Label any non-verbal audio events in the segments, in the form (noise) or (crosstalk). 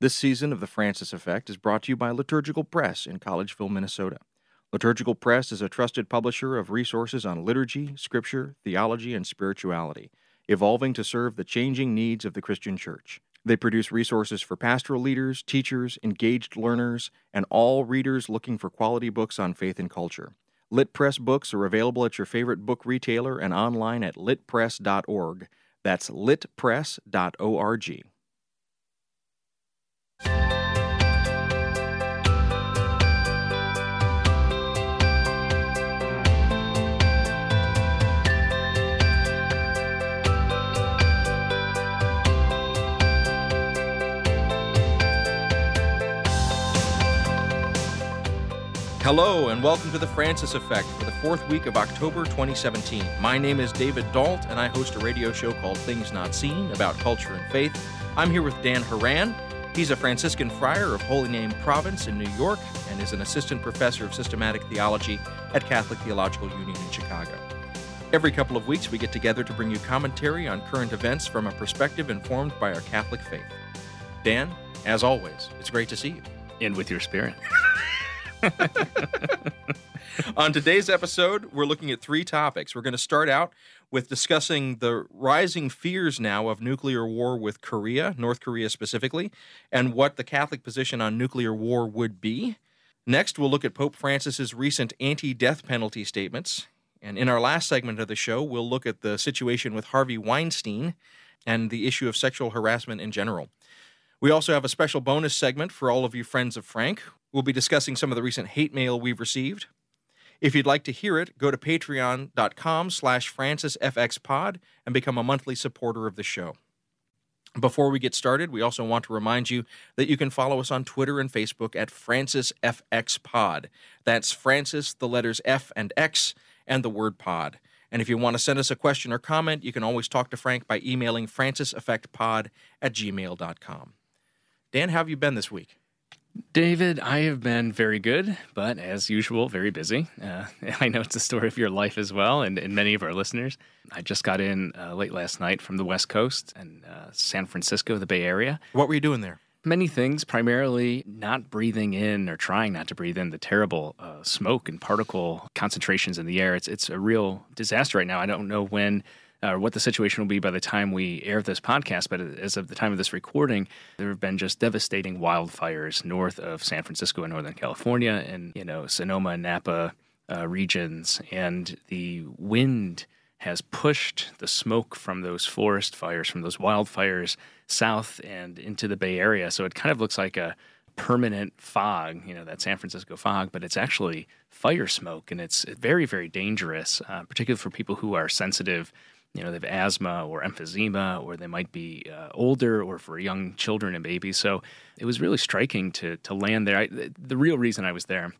This season of The Francis Effect is brought to you by Liturgical Press in Collegeville, Minnesota. Liturgical Press is a trusted publisher of resources on liturgy, scripture, theology, and spirituality, evolving to serve the changing needs of the Christian church. They produce resources for pastoral leaders, teachers, engaged learners, and all readers looking for quality books on faith and culture. Lit Press books are available at your favorite book retailer and online at litpress.org. That's litpress.org. Hello, and welcome to the Francis Effect for the fourth week of October 2017. My name is David Dault, and I host a radio show called Things Not Seen about culture and faith. I'm here with Dan Horan. He's a Franciscan friar of Holy Name Province in New York and is an assistant professor of systematic theology at Catholic Theological Union in Chicago. Every couple of weeks, we get together to bring you commentary on current events from a perspective informed by our Catholic faith. Dan, as always, it's great to see you. And with your spirit. (laughs) (laughs) On today's episode, we're looking at three topics. We're going to start out with discussing the rising fears now of nuclear war with Korea, North Korea specifically, and what the Catholic position on nuclear war would be. Next, we'll look at Pope Francis's recent anti death penalty statements. And in our last segment of the show, we'll look at the situation with Harvey Weinstein and the issue of sexual harassment in general. We also have a special bonus segment for all of you friends of Frank. We'll be discussing some of the recent hate mail we've received. If you'd like to hear it, go to patreon.com slash francisfxpod and become a monthly supporter of the show. Before we get started, we also want to remind you that you can follow us on Twitter and Facebook at FrancisFXPod. That's Francis, the letters F and X, and the word pod. And if you want to send us a question or comment, you can always talk to Frank by emailing franciseffectpod at gmail.com. Dan, how have you been this week? David, I have been very good, but as usual, very busy. Uh, (laughs) I know it's a story of your life as well, and, and many of our listeners. I just got in uh, late last night from the West Coast and uh, San Francisco, the Bay Area. What were you doing there? Many things, primarily not breathing in or trying not to breathe in the terrible uh, smoke and particle concentrations in the air. It's, it's a real disaster right now. I don't know when or what the situation will be by the time we air this podcast. But as of the time of this recording, there have been just devastating wildfires north of San Francisco and Northern California, and you know Sonoma and Napa uh, regions, and the wind has pushed the smoke from those forest fires, from those wildfires, south and into the Bay Area. So it kind of looks like a permanent fog, you know, that San Francisco fog, but it's actually fire smoke, and it's very, very dangerous, uh, particularly for people who are sensitive you know, they have asthma or emphysema, or they might be uh, older, or for young children and babies. So it was really striking to to land there. I, the real reason I was there,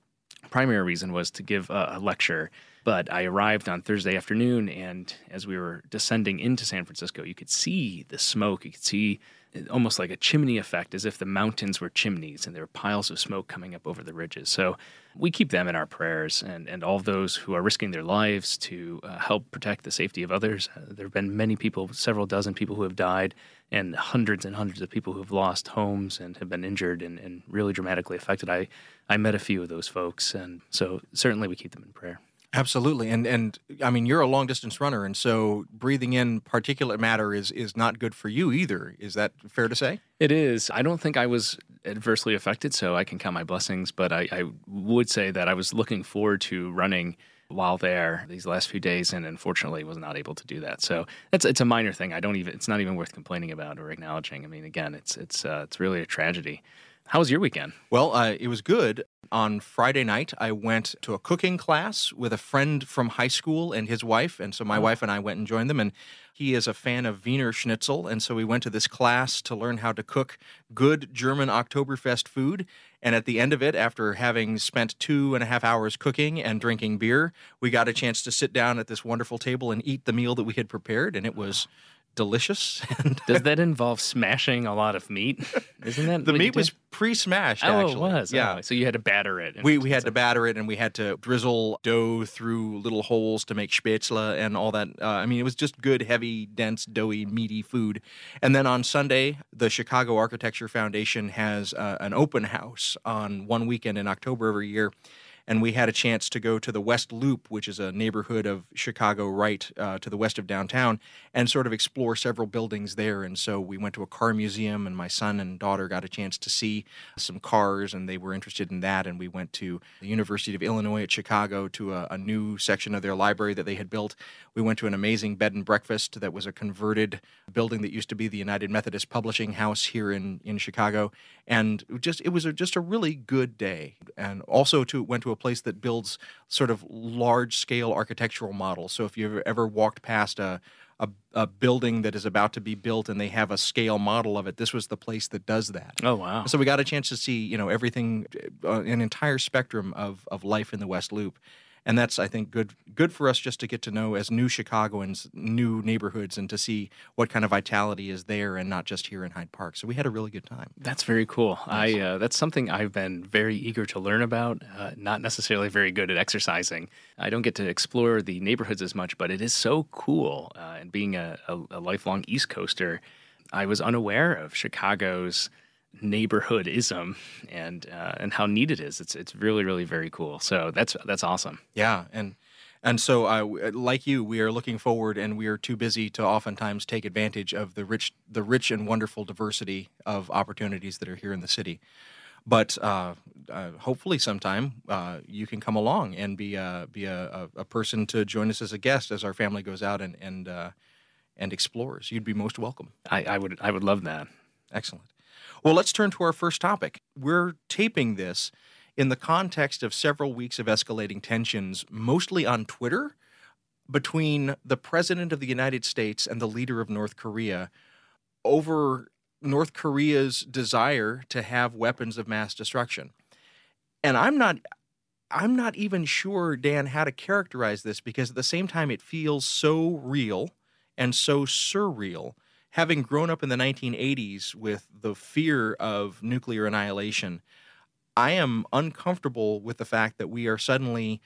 primary reason, was to give a, a lecture. But I arrived on Thursday afternoon, and as we were descending into San Francisco, you could see the smoke. You could see almost like a chimney effect, as if the mountains were chimneys and there were piles of smoke coming up over the ridges. So we keep them in our prayers and, and all those who are risking their lives to uh, help protect the safety of others. Uh, there have been many people, several dozen people who have died, and hundreds and hundreds of people who have lost homes and have been injured and, and really dramatically affected. I, I met a few of those folks, and so certainly we keep them in prayer. Absolutely, and and I mean you're a long distance runner, and so breathing in particulate matter is is not good for you either. Is that fair to say? It is. I don't think I was adversely affected, so I can count my blessings. But I, I would say that I was looking forward to running while there these last few days, and unfortunately was not able to do that. So it's it's a minor thing. I don't even. It's not even worth complaining about or acknowledging. I mean, again, it's it's uh, it's really a tragedy. How was your weekend? Well, uh, it was good. On Friday night, I went to a cooking class with a friend from high school and his wife. And so my oh. wife and I went and joined them. And he is a fan of Wiener Schnitzel. And so we went to this class to learn how to cook good German Oktoberfest food. And at the end of it, after having spent two and a half hours cooking and drinking beer, we got a chance to sit down at this wonderful table and eat the meal that we had prepared. And it was delicious. (laughs) And Does that involve smashing a lot of meat? Isn't that (laughs) the meat was pre-smashed. Oh, actually. it was. Yeah. Oh, so you had to batter it. We, we had to batter it and we had to drizzle dough through little holes to make spätzle and all that. Uh, I mean, it was just good, heavy, dense, doughy, meaty food. And then on Sunday, the Chicago Architecture Foundation has uh, an open house on one weekend in October every year. And we had a chance to go to the West Loop, which is a neighborhood of Chicago right uh, to the west of downtown, and sort of explore several buildings there. And so we went to a car museum, and my son and daughter got a chance to see some cars, and they were interested in that. And we went to the University of Illinois at Chicago to a, a new section of their library that they had built. We went to an amazing bed and breakfast that was a converted building that used to be the United Methodist Publishing House here in, in Chicago. And just it was a, just a really good day. And also to went to a place that builds sort of large scale architectural models. So if you've ever walked past a a, a building that is about to be built and they have a scale model of it, this was the place that does that. Oh wow. So we got a chance to see, you know, everything, uh, an entire spectrum of of life in the West Loop, and that's I think good good for us just to get to know as new Chicagoans, new neighborhoods, and to see what kind of vitality is there, and not just here in Hyde Park. So we had a really good time. That's very cool. I uh, that's something I've been very eager to learn about. Uh, not necessarily very good at exercising. I don't get to explore the neighborhoods as much, but it is so cool. Uh, and being a, a, a lifelong East Coaster, I was unaware of Chicago's neighborhoodism and uh, and how neat it is. It's it's really really very cool. So that's that's awesome. Yeah, and and so I, like you, we are looking forward, and we are too busy to oftentimes take advantage of the rich, the rich and wonderful diversity of opportunities that are here in the city. But uh, uh, hopefully, sometime uh, you can come along and be a, be a, a, a person to join us as a guest as our family goes out and and uh, and explores. You'd be most welcome. I, I would I would love that. Excellent. Well, let's turn to our first topic. We're taping this in the context of several weeks of escalating tensions, mostly on Twitter, between the President of the United States and the leader of North Korea over North Korea's desire to have weapons of mass destruction. And I'm not I'm not even sure Dan how to characterize this because at the same time it feels so real and so surreal having grown up in the 1980s with the fear of nuclear annihilation, I am uncomfortable with the fact that we are suddenly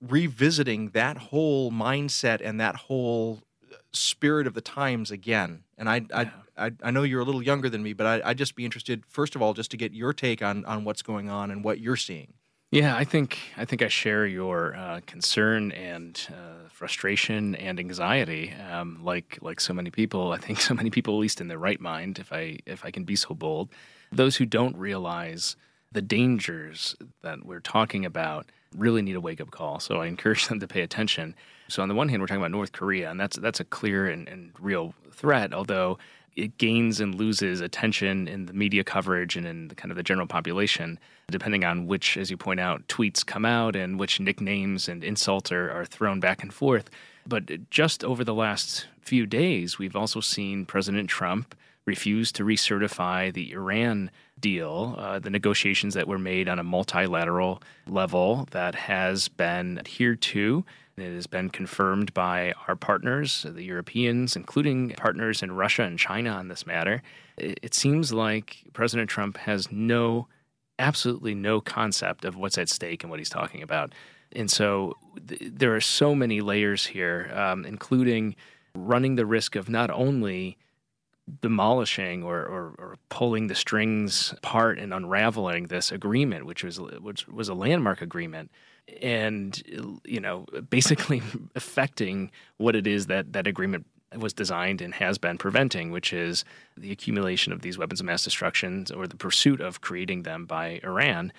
revisiting that whole mindset and that whole uh, spirit of the times again. And I, I, I, I know you're a little younger than me, but I, I'd just be interested, first of all, just to get your take on, on what's going on and what you're seeing. Yeah, I think I think I share your uh, concern and uh, frustration and anxiety. Um, like like so many people, I think (laughs) so many people, at least in their right mind, if I if I can be so bold, those who don't realize the dangers that we're talking about really need a wake up call. So I encourage them to pay attention. So on the one hand, we're talking about North Korea, and that's that's a clear and, and real threat. Although it gains and loses attention in the media coverage and in the kind of the general population, depending on which, as you point out, tweets come out and which nicknames and insults are, are thrown back and forth. But just over the last few days, we've also seen President Trump refuse to recertify the Iran deal, uh, the negotiations that were made on a multilateral level that has been adhered to. It has been confirmed by our partners, the Europeans, including partners in Russia and China on this matter. It, seems like President Trump has no, absolutely no concept of what's at stake and what he's talking about. And so th- there are so many layers here, um, including running the risk of not only demolishing or, or, or, pulling the strings apart and unraveling this agreement, which was which was a landmark agreement, and you know basically (laughs) affecting what it is that that agreement was designed and has been preventing, which is the accumulation of these weapons of mass destruction or the pursuit of creating them by Iran.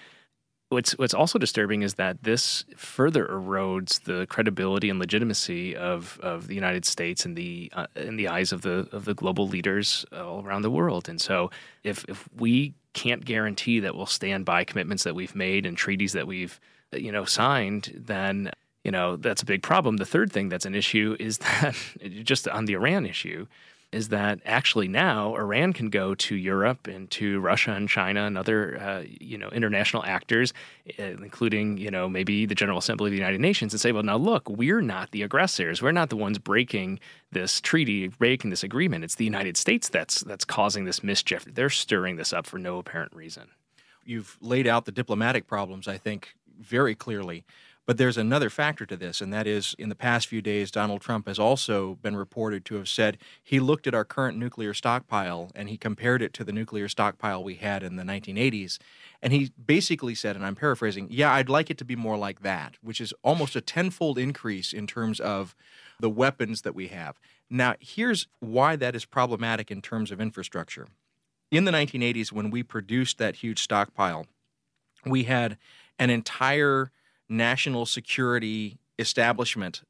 What's what's also disturbing is that this further erodes the credibility and legitimacy of, of the United States in the uh, in the eyes of the of the global leaders all around the world. And so, if if we can't guarantee that we'll stand by commitments that we've made and treaties that we've you know signed, then you know that's a big problem. The third thing that's an issue is (laughs) that just on the Iran issue is that actually now Iran can go to Europe and to Russia and China and other uh, you know international actors, uh, including you know maybe the General Assembly of the United Nations, and say, well, now look, we're not the aggressors. We're not the ones breaking this treaty, breaking this agreement. It's the United States that's that's causing this mischief. They're stirring this up for no apparent reason. You've laid out the diplomatic problems, I think, very clearly. But there's another factor to this, and that is in the past few days, Donald Trump has also been reported to have said he looked at our current nuclear stockpile and he compared it to the nuclear stockpile we had in the 1980s. And he basically said, and I'm paraphrasing, yeah, I'd like it to be more like that, which is almost a tenfold increase in terms of the weapons that we have. Now, here's why that is problematic in terms of infrastructure. In the 1980s, when we produced that huge stockpile, we had an entire national security establishment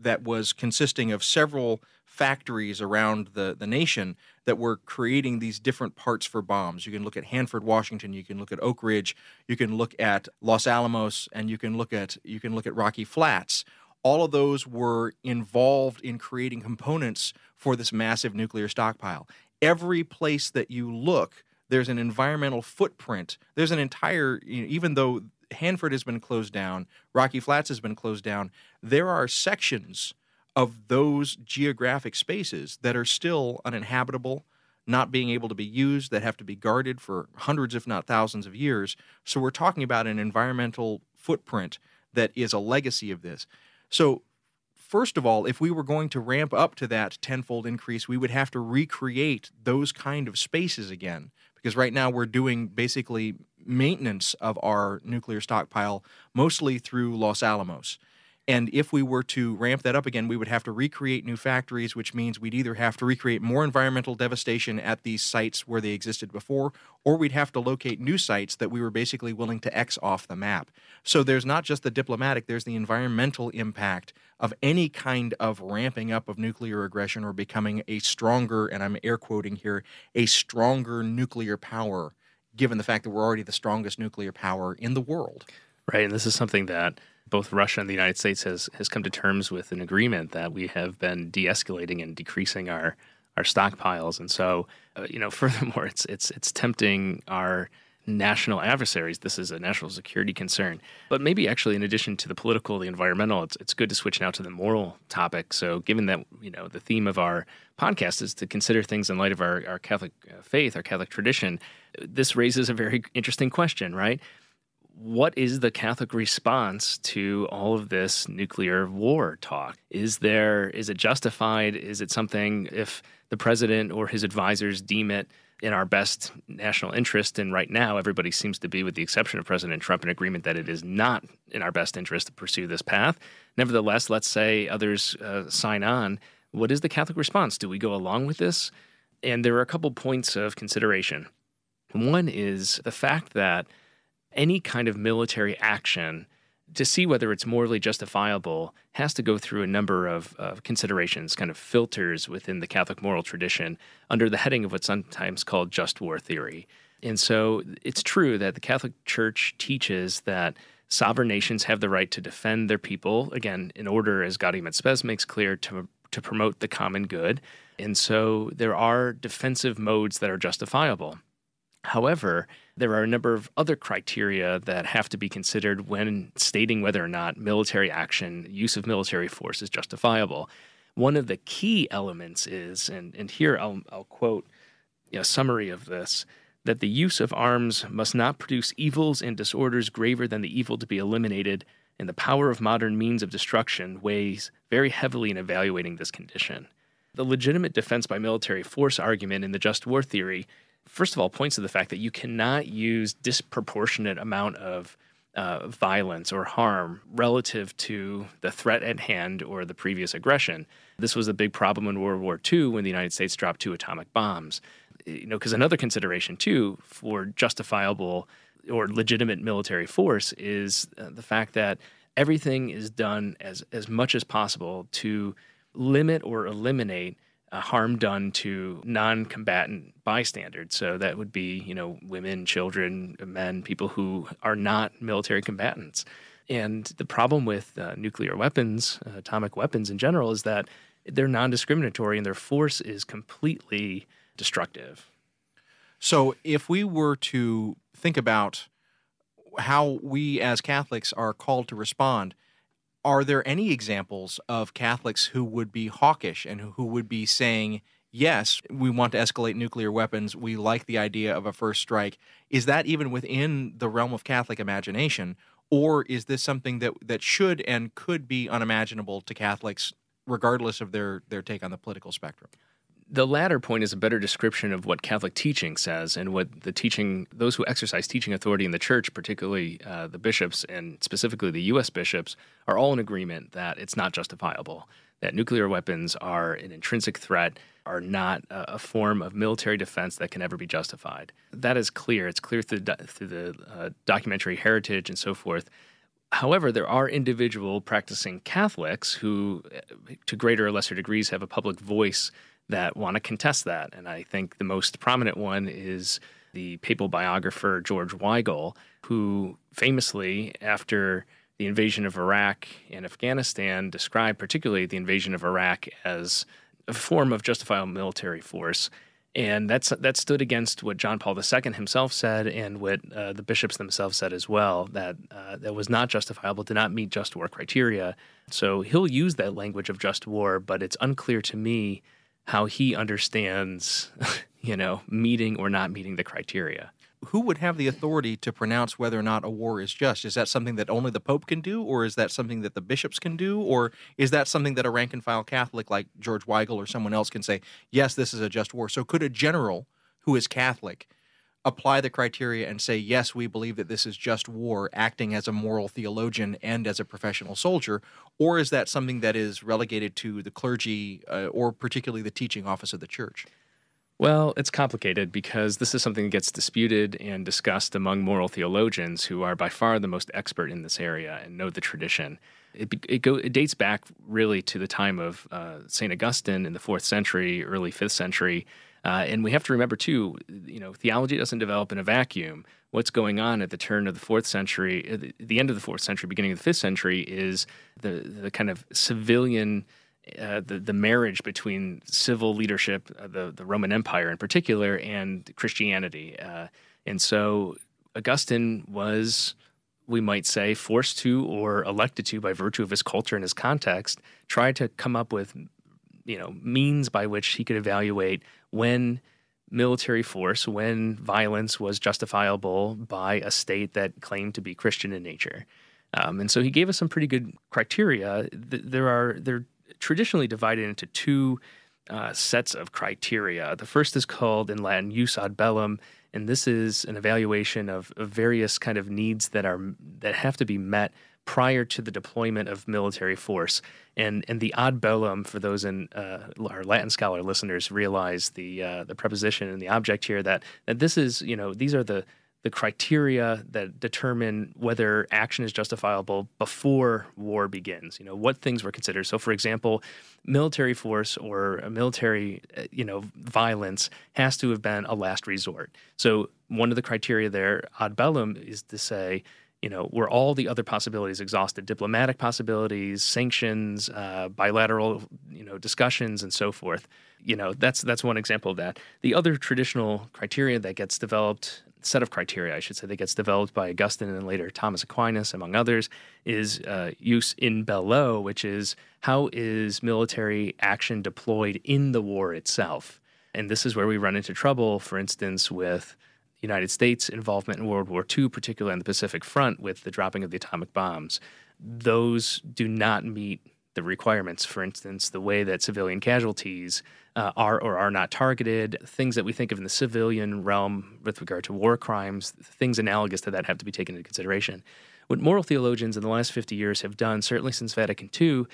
that was consisting of several factories around the, the nation that were creating these different parts for bombs. You can look at Hanford, Washington, you can look at Oak Ridge, you can look at Los Alamos, and you can look at you can look at Rocky Flats. All of those were involved in creating components for this massive nuclear stockpile. Every place that you look, there's an environmental footprint. There's an entire, you know, even though Hanford has been closed down, Rocky Flats has been closed down. There are sections of those geographic spaces that are still uninhabitable, not being able to be used, that have to be guarded for hundreds, if not thousands, of years. So we're talking about an environmental footprint that is a legacy of this. So, first of all, if we were going to ramp up to that tenfold increase, we would have to recreate those kind of spaces again. Because right now we're doing basically maintenance of our nuclear stockpile mostly through Los Alamos. And if we were to ramp that up again, we would have to recreate new factories, which means we'd either have to recreate more environmental devastation at these sites where they existed before, or we'd have to locate new sites that we were basically willing to X off the map. So there's not just the diplomatic, there's the environmental impact of any kind of ramping up of nuclear aggression or becoming a stronger, and I'm air quoting here, a stronger nuclear power given the fact that we're already the strongest nuclear power in the world. Right, and this is something that both Russia and the United States has has come to terms with an agreement that we have been de-escalating and decreasing our our stockpiles, and so uh, you know, (laughs) furthermore, it's it's it's tempting our national adversaries. This is a national security concern. But maybe actually, in addition to the political, the environmental, it's, it's good to switch now to the moral topic. So, given that you know the theme of our podcast is to consider things in light of our, our Catholic uh, faith, our Catholic tradition, this raises a very interesting question, right? What is the Catholic response to all of this nuclear war talk? Is there is it justified? Is it something if the president or his advisors deem it in our best national interest. And right now, everybody seems to be, with the exception of President Trump, in agreement that it is not in our best interest to pursue this path. Nevertheless, let's say others uh, sign on. What is the Catholic response? Do we go along with this? And there are a couple points of consideration. One is the fact that any kind of military action to see whether it's morally justifiable has to go through a number of, of, considerations, kind of filters within the Catholic moral tradition under the heading of what's sometimes called just war theory. And so it's true that the Catholic Church teaches that sovereign nations have the right to defend their people, again, in order, as Gaudium et Spes makes clear, to, to promote the common good. And so there are defensive modes that are justifiable. However, there are a number of other criteria that have to be considered when stating whether or not military action, use of military force is justifiable. One of the key elements is, and, and here I'll, I'll quote a summary of this, that the use of arms must not produce evils and disorders graver than the evil to be eliminated, and the power of modern means of destruction weighs very heavily in evaluating this condition. The legitimate defense by military force argument in the just war theory first of all points to the fact that you cannot use disproportionate amount of uh, violence or harm relative to the threat at hand or the previous aggression. This was a big problem in World War II when the United States dropped two atomic bombs. You know, because another consideration too for justifiable or legitimate military force is uh, the fact that everything is done as as much as possible to limit or eliminate harm done to non-combatant bystanders. So that would be, you know, women, children, men, people who are not military combatants. And the problem with uh, nuclear weapons, uh, atomic weapons in general, is that they're non discriminatory and their force is completely destructive. So, if we were to think about how we as Catholics are called to respond, are there any examples of Catholics who would be hawkish and who would be saying, yes, we want to escalate nuclear weapons. We like the idea of a first strike. Is that even within the realm of Catholic imagination? Or is this something that, that should and could be unimaginable to Catholics, regardless of their, their take on the political spectrum? The latter point is a better description of what Catholic teaching says and what the teaching, those who exercise teaching authority in the church, particularly uh, the bishops and specifically the U.S. bishops, are all in agreement that it's not justifiable, that nuclear weapons are an intrinsic threat, are not a, a form of military defense that can ever be justified. That is clear. It's clear through the, through the uh, documentary heritage and so forth. However, there are individual practicing Catholics who, uh, to greater or lesser degrees, have a public voice that want to contest that. And I think the most prominent one is the papal biographer George Weigel, who famously, after the invasion of Iraq and Afghanistan, described particularly the invasion of Iraq as a form of justifiable military force. And that's that stood against what John Paul II himself said, and what uh, the bishops themselves said as well. That uh, that was not justifiable, did not meet just war criteria. So he'll use that language of just war, but it's unclear to me how he understands, (laughs) you know, meeting or not meeting the criteria. Who would have the authority to pronounce whether or not a war is just? Is that something that only the Pope can do, or is that something that the bishops can do, or is that something that a rank and file Catholic like George Weigel or someone else can say, yes, this is a just war? So could a general who is Catholic apply the criteria and say, yes, we believe that this is just war, acting as a moral theologian and as a professional soldier? Or is that something that is relegated to the clergy uh, or particularly the teaching office of the church? Well, it's complicated because this is something that gets disputed and discussed among moral theologians who are by far the most expert in this area and know the tradition. It, it, go, it dates back really to the time of uh, St. Augustine in the fourth century, early fifth century, uh, and we have to remember too, you know, theology doesn't develop in a vacuum. What's going on at the turn of the fourth century, uh, the, end of the fourth century, beginning of the fifth century, is the the kind of civilian. Uh, the the marriage between civil leadership, uh, the the Roman Empire in particular, and Christianity, uh, and so Augustine was, we might say, forced to or elected to by virtue of his culture and his context, try to come up with you know means by which he could evaluate when military force, when violence was justifiable by a state that claimed to be Christian in nature. Um, and so he gave us some pretty good criteria. There are they're traditionally divided into two uh, sets of criteria. The first is called in Latin jus ad bellum, and this is an evaluation of, of various kind of needs that are that have to be met prior to the deployment of military force. And and the ad bellum, for those in uh, our Latin scholar listeners, realize the uh, the preposition and the object here that that this is you know these are the the criteria that determine whether action is justifiable before war begins. You know what things were considered. So, for example, military force or military uh, you know violence has to have been a last resort. So, one of the criteria there ad bellum is to say you know, were all the other possibilities exhausted, diplomatic possibilities, sanctions, uh, bilateral, you know, discussions, and so forth. You know, that's that's one example of that. The other traditional criteria that gets developed, set of criteria, I should say, that gets developed by Augustine and later Thomas Aquinas, among others, is uh, jus in bello, which is how is military action deployed in the war itself. And this is where we run into trouble, for instance, with United States involvement in World War II, particularly on the Pacific Front with the dropping of the atomic bombs, those do not meet the requirements. For instance, the way that civilian casualties uh, are or are not targeted, things that we think of in the civilian realm with regard to war crimes, things analogous to that have to be taken into consideration. What moral theologians in the last 50 years have done, certainly since Vatican II,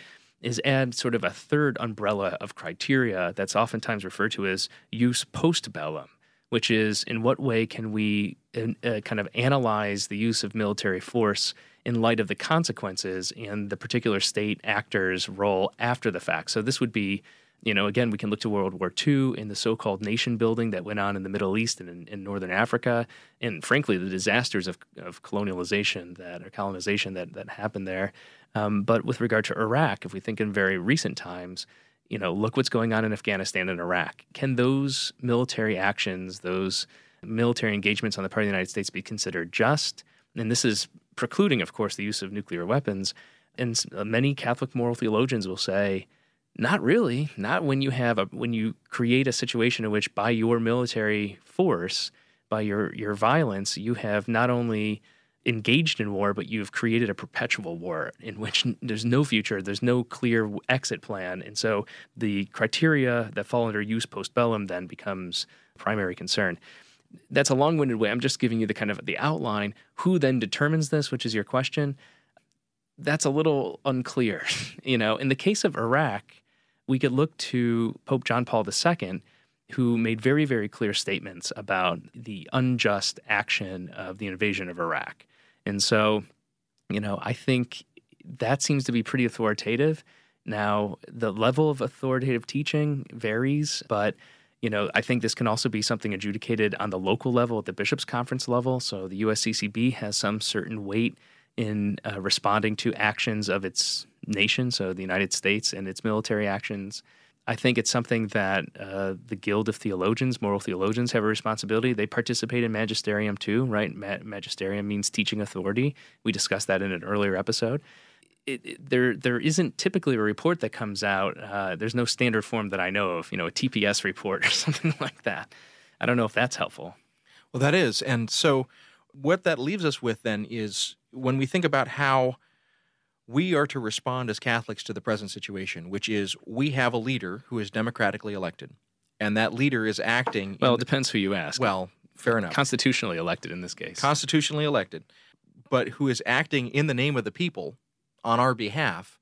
is add sort of a third umbrella of criteria that's oftentimes referred to as jus post bellum which is in what way can we uh, kind of analyze the use of military force in light of the consequences and the particular state actor's role after the fact. So this would be, you know, again, we can look to World War II and the so-called nation building that went on in the Middle East and in, in Northern Africa, and frankly, the disasters of, of colonialization that or colonization that that happened there. Um, but with regard to Iraq, if we think in very recent times, you know, look what's going on in Afghanistan and Iraq. Can those military actions, those military engagements on the part of the United States be considered just? And this is precluding, of course, the use of nuclear weapons. And uh, many Catholic moral theologians will say, not really. Not when you have a when you create a situation in which by your military force, by your your violence, you have not only engaged in war, but you've created a perpetual war in which there's no future, there's no clear exit plan. And so the criteria that fall under jus post bellum then becomes primary concern. That's a long-winded way. I'm just giving you the kind of the outline. Who then determines this, which is your question? That's a little unclear. (laughs) you know, in the case of Iraq, we could look to Pope John Paul II who made very, very clear statements about the unjust action of the invasion of Iraq. And so, you know, I think that seems to be pretty authoritative. Now, the level of authoritative teaching varies, but you know, I think this can also be something adjudicated on the local level at the bishops' conference level. So the USCCB has some certain weight in uh, responding to actions of its nation, so the United States and its military actions. I think it's something that uh, the Guild of Theologians, moral theologians, have a responsibility. They participate in magisterium too, right? Ma- magisterium means teaching authority. We discussed that in an earlier episode. It, it, there, there isn't typically a report that comes out. Uh, there's no standard form that I know of, you know, a TPS report (laughs) or something like that. I don't know if that's helpful. Well, that is. And so, what that leaves us with then is when we think about how we are to respond as Catholics to the present situation, which is we have a leader who is democratically elected, and that leader is acting. Well, it depends who you ask. Well, fair enough. Constitutionally elected in this case. Constitutionally elected, but who is acting in the name of the people on our behalf,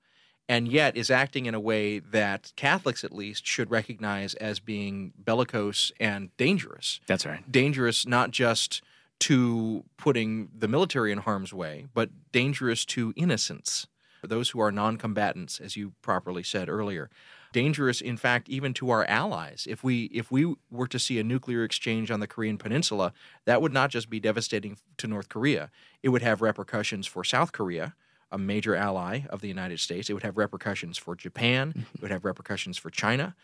and yet is acting in a way that Catholics, at least, should recognize as being bellicose and dangerous. That's right. Dangerous not just to putting the military in harm's way, but dangerous to innocents those who are non combatants, as you properly said earlier. Dangerous, in fact, even to our allies. If we if we were to see a nuclear exchange on the Korean Peninsula, that would not just be devastating to North Korea. It would have repercussions for South Korea, a major ally of the United States. It would have repercussions for Japan. Mm-hmm. It would have repercussions for China.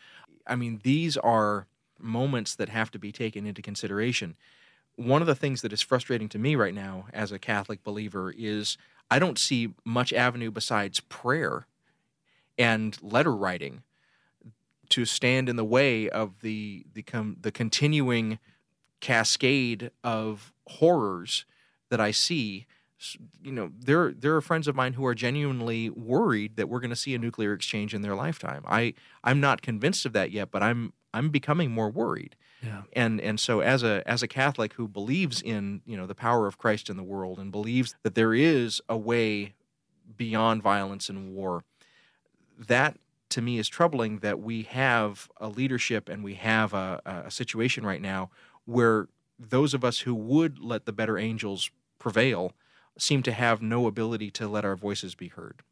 I mean, these are moments that have to be taken into consideration. One of the things that is frustrating to me right now as a Catholic believer is I don't see much avenue besides prayer and letter writing to stand in the way of the the com- the continuing cascade of horrors that I see. You know, there there are friends of mine who are genuinely worried that we're going to see a nuclear exchange in their lifetime. I I'm not convinced of that yet, but I'm I'm becoming more worried. Yeah. And and so as a as a Catholic who believes in, you know, the power of Christ in the world and believes that there is a way beyond violence and war, that to me is troubling that we have a leadership and we have a, a situation right now where those of us who would let the better angels prevail seem to have no ability to let our voices be heard.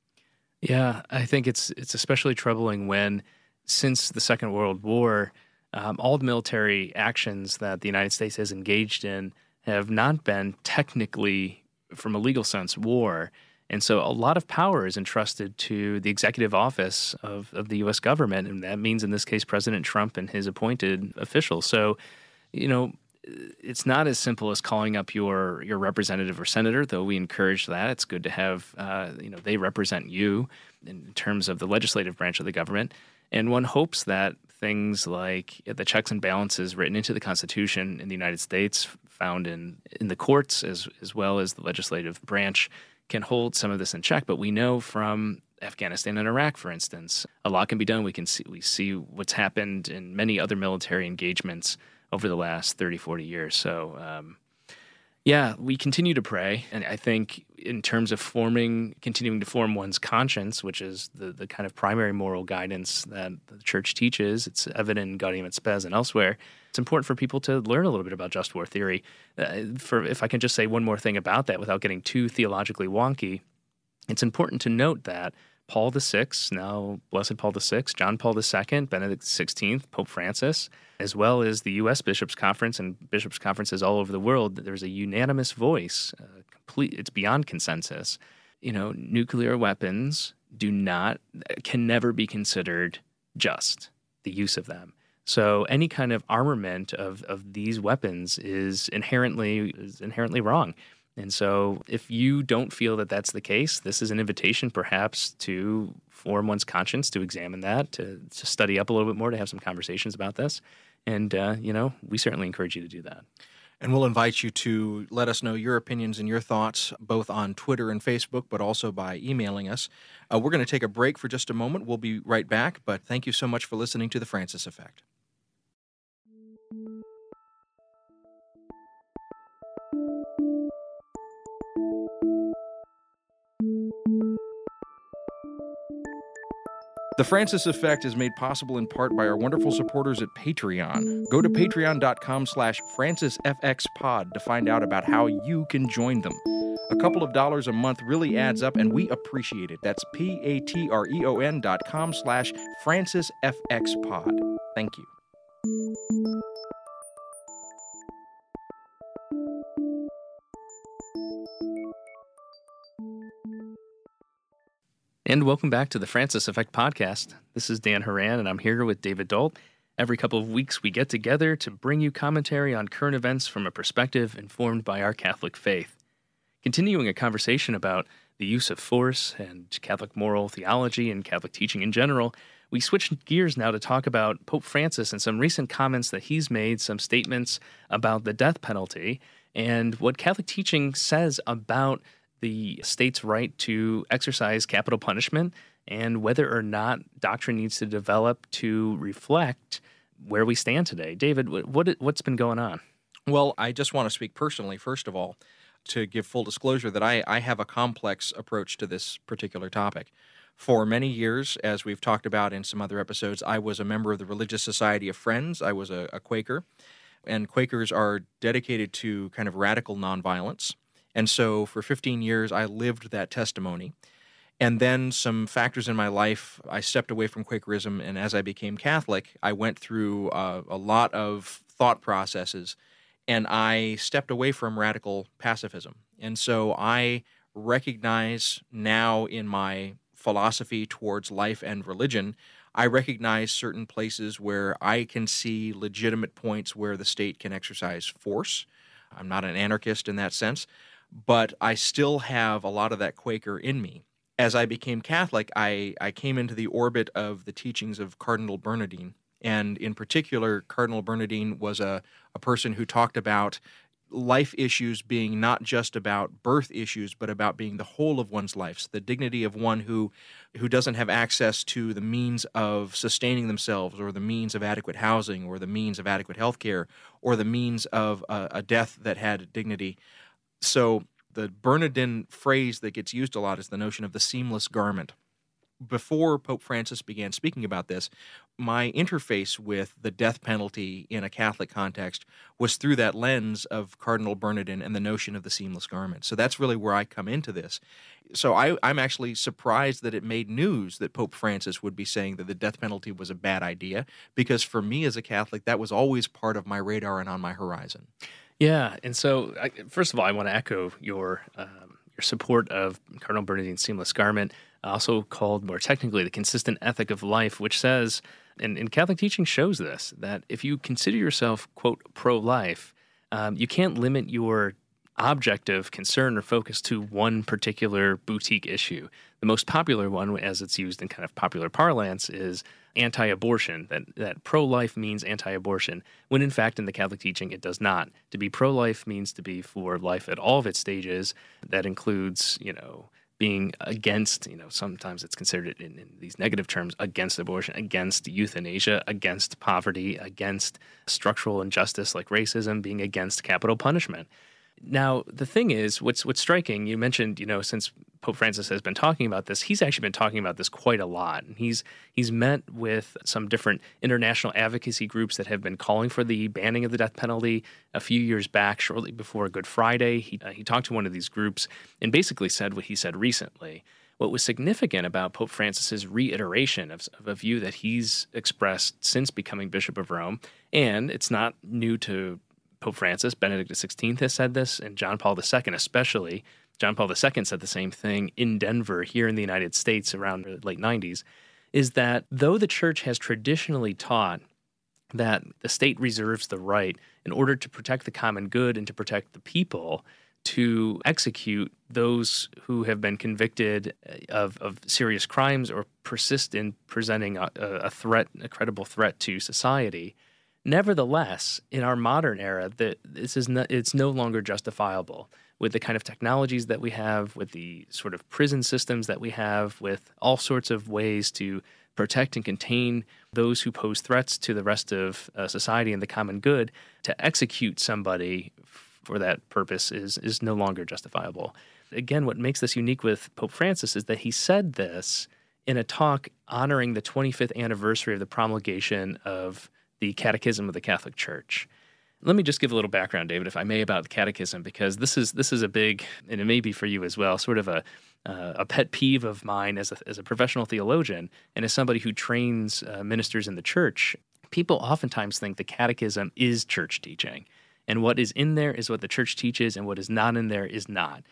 Yeah, I think it's it's especially troubling when since the Second World War, um, all the military actions that the United States has engaged in have not been technically, from a legal sense, war. And so a lot of power is entrusted to the executive office of, of the U.S. government. And that means, in this case, President Trump and his appointed officials. So, you know, it's not as simple as calling up your your representative or senator, though we encourage that. It's good to have, uh, you know, they represent you in terms of the legislative branch of the government. And one hopes that things like the checks and balances written into the Constitution in the United States, found in, in the courts as, as well as the legislative branch, can hold some of this in check. But we know from Afghanistan and Iraq, for instance, a lot can be done. We can see we see what's happened in many other military engagements over the last 30, 40 years. So um, yeah, we continue to pray. And I think in terms of forming, continuing to form one's conscience, which is the, the kind of primary moral guidance that the church teaches, it's evident in Gaudium et Spes and elsewhere. It's important for people to learn a little bit about just war theory. Uh, for if I can just say one more thing about that without getting too theologically wonky, it's important to note that Paul VI, now Blessed Paul VI, John Paul II, Benedict XVI, Pope Francis, as well as the U.S. Bishops' Conference and bishops' conferences all over the world, there's a unanimous voice. Uh, complete, it's beyond consensus. You know, nuclear weapons do not, can never be considered just the use of them. So any kind of armament of, of these weapons is inherently is inherently wrong. And so if you don't feel that that's the case, this is an invitation perhaps to form one's conscience, to examine that, to, to study up a little bit more, to have some conversations about this. And, uh, you know, we certainly encourage you to do that. And we'll invite you to let us know your opinions and your thoughts, both on Twitter and Facebook, but also by emailing us. Uh, we're going to take a break for just a moment. We'll be right back, but thank you so much for listening to The Francis Effect. The Francis Effect is made possible in part by our wonderful supporters at Patreon. Go to patreon.com slash francisfxpod to find out about how you can join them. A couple of dollars a month really adds up, and we appreciate it. That's p-a-t-r-e-o-n dot com slash francisfxpod. Thank you. And welcome back to the Francis Effect podcast. This is Dan Horan, and I'm here with David Dault. Every couple of weeks, we get together to bring you commentary on current events from a perspective informed by our Catholic faith. Continuing a conversation about the use of force and Catholic moral theology and Catholic teaching in general, we switch gears now to talk about Pope Francis and some recent comments that he's made, some statements about the death penalty, and what Catholic teaching says about the state's right to exercise capital punishment and whether or not doctrine needs to develop to reflect where we stand today. David, what, what's been going on? Well, I just want to speak personally, first of all, to give full disclosure that I, I have a complex approach to this particular topic. For many years, as we've talked about in some other episodes, I was a member of the Religious Society of Friends. I was a, a Quaker, and Quakers are dedicated to kind of radical nonviolence. And so for 15 years, I lived that testimony. And then some factors in my life, I stepped away from Quakerism. And as I became Catholic, I went through uh, a lot of thought processes and I stepped away from radical pacifism. And so I recognize now in my philosophy towards life and religion, I recognize certain places where I can see legitimate points where the state can exercise force. I'm not an anarchist in that sense, but I still have a lot of that Quaker in me. As I became Catholic, I, I came into the orbit of the teachings of Cardinal Bernardin. And in particular, Cardinal Bernardin was a, a person who talked about life issues being not just about birth issues, but about being the whole of one's life. So the dignity of one who who doesn't have access to the means of sustaining themselves, or the means of adequate housing, or the means of adequate health care, or the means of a, a death that had dignity. So the Bernardin phrase that gets used a lot is the notion of the seamless garment. Before Pope Francis began speaking about this, my interface with the death penalty in a Catholic context was through that lens of Cardinal Bernardin and the notion of the seamless garment. So that's really where I come into this. So I, am actually surprised that it made news that Pope Francis would be saying that the death penalty was a bad idea, because for me as a Catholic, that was always part of my radar and on my horizon. Yeah, and so I, first of all, I want to echo your um, your support of Cardinal Bernardin's seamless garment, also called more technically the consistent ethic of life, which says, and, and Catholic teaching shows this, that if you consider yourself quote pro life, um, you can't limit your objective concern or focus to one particular boutique issue. The most popular one, as it's used in kind of popular parlance, is anti-abortion. That that pro-life means anti-abortion, when in fact in the Catholic teaching it does not. To be pro-life means to be for life at all of its stages. That includes, you know, being against, you know, sometimes it's considered in, in, these negative terms against abortion, against euthanasia, against poverty, against structural injustice like racism, being against capital punishment. Now, the thing is, what's what's striking, you mentioned, you know, since Pope Francis has been talking about this, he's actually been talking about this quite a lot. And he's he's met with some different international advocacy groups that have been calling for the banning of the death penalty a few years back, shortly before Good Friday. He uh, he talked to one of these groups and basically said what he said recently. What was significant about Pope Francis's reiteration of, of a view that he's expressed since becoming Bishop of Rome, and it's not new to Pope Francis, Benedict XVI has said this, and John Paul II especially. John Paul II said the same thing in Denver here in the United States around the late 90s, is that though the church has traditionally taught that the state reserves the right in order to protect the common good and to protect the people to execute those who have been convicted uh, of, of serious crimes or persist in presenting a, a threat, a credible threat to society. Nevertheless, in our modern era, that this is no, it's no longer justifiable with the kind of technologies that we have, with the sort of prison systems that we have, with all sorts of ways to protect and contain those who pose threats to the rest of uh, society and the common good. To execute somebody for that purpose is is no longer justifiable. Again, what makes this unique with Pope Francis is that he said this in a talk honoring the 25th anniversary of the promulgation of the Catechism of the Catholic Church. Let me just give a little background, David, if I may, about the Catechism, because this is this is a big, and it may be for you as well, sort of a uh, a pet peeve of mine as a, as a professional theologian and as somebody who trains uh, ministers in the church. People oftentimes think the Catechism is church teaching. And what is in there is what the church teaches, and what is not in there is not.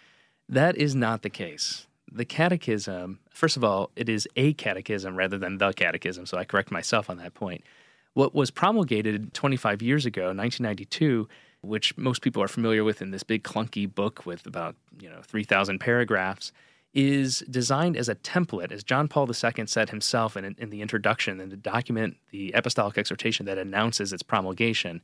That is not the case. The catechism, first of all, it is a catechism rather than the catechism, so I correct myself on that point. What was promulgated 25 years ago, 1992, which most people are familiar with in this big clunky book with about, you know, 3,000 paragraphs, is designed as a template, as John Paul II said himself in, in the introduction and to document the apostolic exhortation that announces its promulgation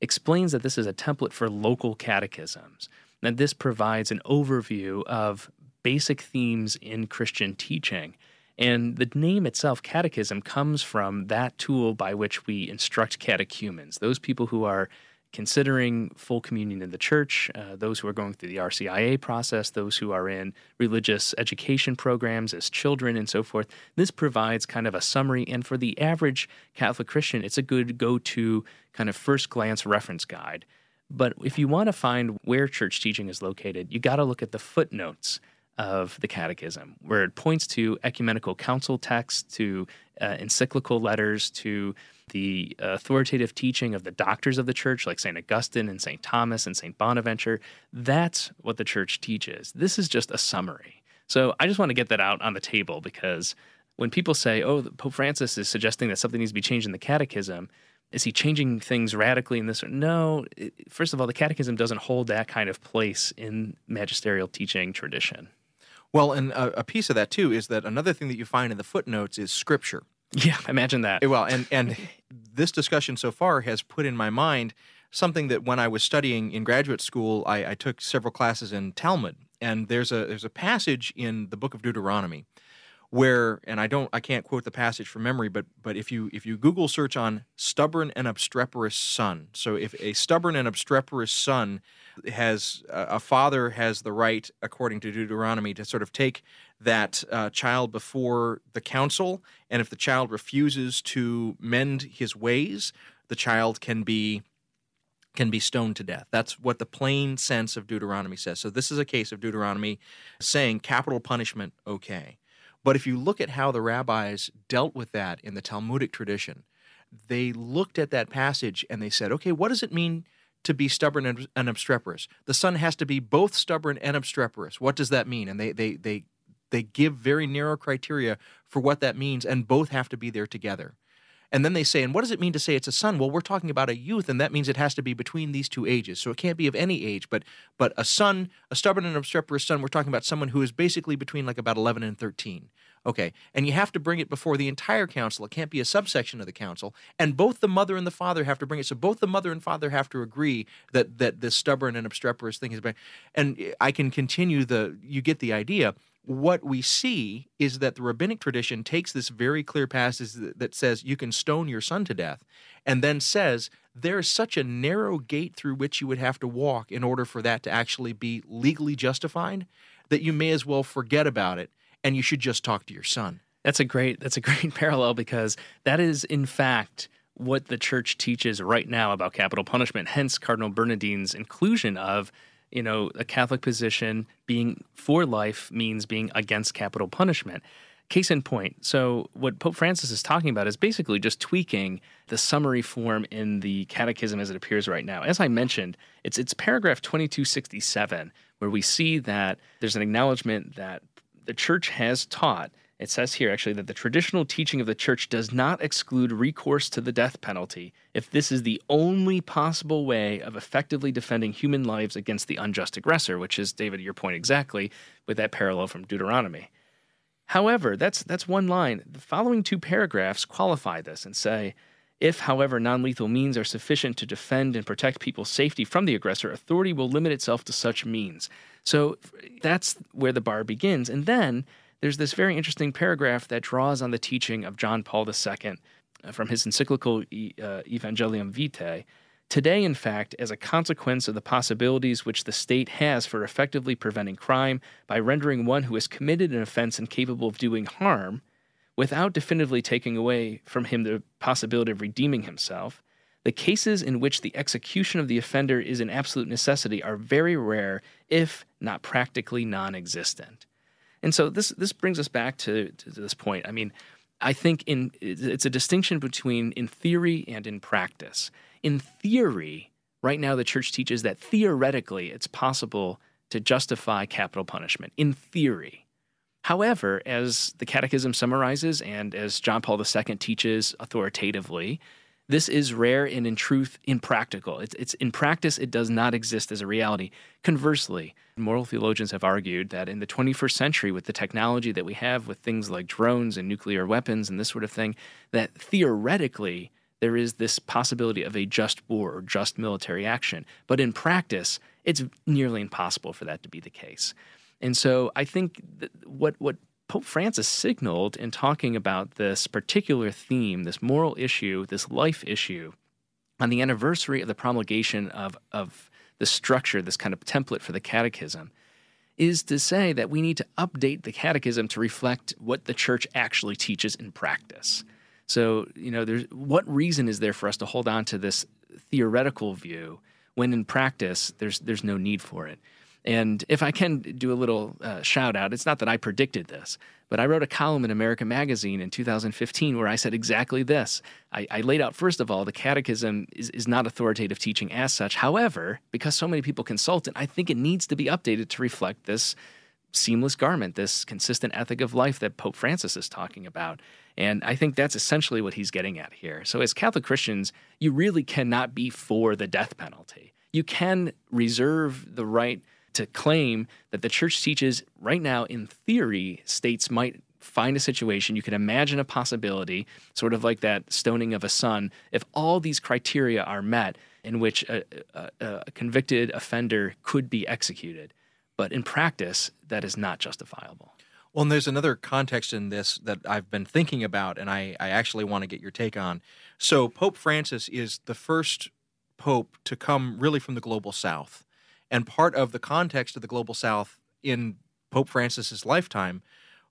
explains that this is a template for local catechisms. That this provides an overview of basic themes in Christian teaching. And the name itself, catechism, comes from that tool by which we instruct catechumens, those people who are considering full communion in the church, uh, those who are going through the RCIA process, those who are in religious education programs as children, and so forth. This provides kind of a summary, and for the average Catholic Christian, it's a good go to kind of first glance reference guide. But if you want to find where church teaching is located, you got to look at the footnotes of the Catechism, where it points to ecumenical council texts, to uh, encyclical letters, to the authoritative teaching of the doctors of the church, like St. Augustine and St. Thomas and St. Bonaventure. That's what the church teaches. This is just a summary. So I just want to get that out on the table because when people say, oh, Pope Francis is suggesting that something needs to be changed in the catechism, is he changing things radically in this? No. First of all, the catechism doesn't hold that kind of place in magisterial teaching tradition. Well, and a, a piece of that too is that another thing that you find in the footnotes is scripture. Yeah, imagine that. Eh, well, and and this discussion so far has put in my mind something that when I was studying in graduate school, I, I took several classes in Talmud, and there's a there's a passage in the book of Deuteronomy where and I don't I can't quote the passage from memory, but but if you if you Google search on stubborn and obstreperous son, so if a stubborn and obstreperous son has a father has the right, according to Deuteronomy, to sort of take that uh, child before the council, and if the child refuses to mend his ways, the child can be can be stoned to death. That's what the plain sense of Deuteronomy says. So this is a case of Deuteronomy saying capital punishment okay. But if you look at how the rabbis dealt with that in the Talmudic tradition, they looked at that passage and they said, okay, what does it mean to be stubborn and, obstreperous? The son has to be both stubborn and obstreperous. What does that mean? And they they they they give very narrow criteria for what that means, and both have to be there together. And then they say, and what does it mean to say it's a son? Well, we're talking about a youth, and that means it has to be between these two ages. So it can't be of any age, but but a son, a stubborn and obstreperous son, we're talking about someone who is basically between like about 11 and 13. Okay, and you have to bring it before the entire council. It can't be a subsection of the council. And both the mother and the father have to bring it. So both the mother and father have to agree that that this stubborn and obstreperous thing is. And I can continue the. You get the idea what we see is that the rabbinic tradition takes this very clear passage that says you can stone your son to death and then says there is such a narrow gate through which you would have to walk in order for that to actually be legally justified that you may as well forget about it and you should just talk to your son. That's a great that's a great (laughs) parallel because that is in fact what the church teaches right now about capital punishment. Hence Cardinal Bernardin's inclusion of you know, a Catholic position being for life means being against capital punishment. Case in point. So, what Pope Francis is talking about is basically just tweaking the summary form in the catechism as it appears right now. As I mentioned, it's, it's paragraph 2267, where we see that there's an acknowledgement that the church has taught It says here actually that the traditional teaching of the church does not exclude recourse to the death penalty if this is the only possible way of effectively defending human lives against the unjust aggressor, which is, David, your point exactly with that parallel from Deuteronomy. However, that's, that's one line. The following two paragraphs qualify this and say, if, however, non lethal means are sufficient to defend and protect people's safety from the aggressor, authority will limit itself to such means. So that's where the bar begins. And then there's this very interesting paragraph that draws on the teaching of John Paul II from his encyclical uh, Evangelium Vitae. Today, in fact, as a consequence of the possibilities which the state has for effectively preventing crime by rendering one who has committed an offense incapable of doing harm, without definitively taking away from him the possibility of redeeming himself, the cases in which the execution of the offender is an absolute necessity are very rare, if not practically non existent. And so this this brings us back to, to this point. I mean, I think in it's a distinction between in theory and in practice. In theory, right now the church teaches that theoretically it's possible to justify capital punishment. In theory. However, as the Catechism summarizes and as John Paul II teaches authoritatively, this is rare and in truth impractical. It's, it's in practice, it does not exist as a reality. Conversely, moral theologians have argued that in the 21st century, with the technology that we have with things like drones and nuclear weapons and this sort of thing, that theoretically there is this possibility of a just war or just military action. But in practice, it's nearly impossible for that to be the case. And so I think what what Pope Francis signaled in talking about this particular theme, this moral issue, this life issue, on the anniversary of the promulgation of, of the structure, this kind of template for the catechism, is to say that we need to update the catechism to reflect what the church actually teaches in practice. So, you know, there's what reason is there for us to hold on to this theoretical view when in practice there's there's no need for it? And if I can do a little uh, shout out, it's not that I predicted this, but I wrote a column in America Magazine in 2015 where I said exactly this. I, I laid out, first of all, the catechism is, is not authoritative teaching as such. However, because so many people consult it, I think it needs to be updated to reflect this seamless garment, this consistent ethic of life that Pope Francis is talking about. And I think that's essentially what he's getting at here. So, as Catholic Christians, you really cannot be for the death penalty. You can reserve the right to claim that the church teaches right now, in theory, states might find a situation, you can imagine a possibility, sort of like that stoning of a son, if all these criteria are met in which a, a, a, convicted offender could be executed. But in practice, that is not justifiable. Well, and there's another context in this that I've been thinking about, and I, I actually want to get your take on. So, Pope Francis is the first pope to come really from the global south. And part of the context of the global south in Pope Francis's lifetime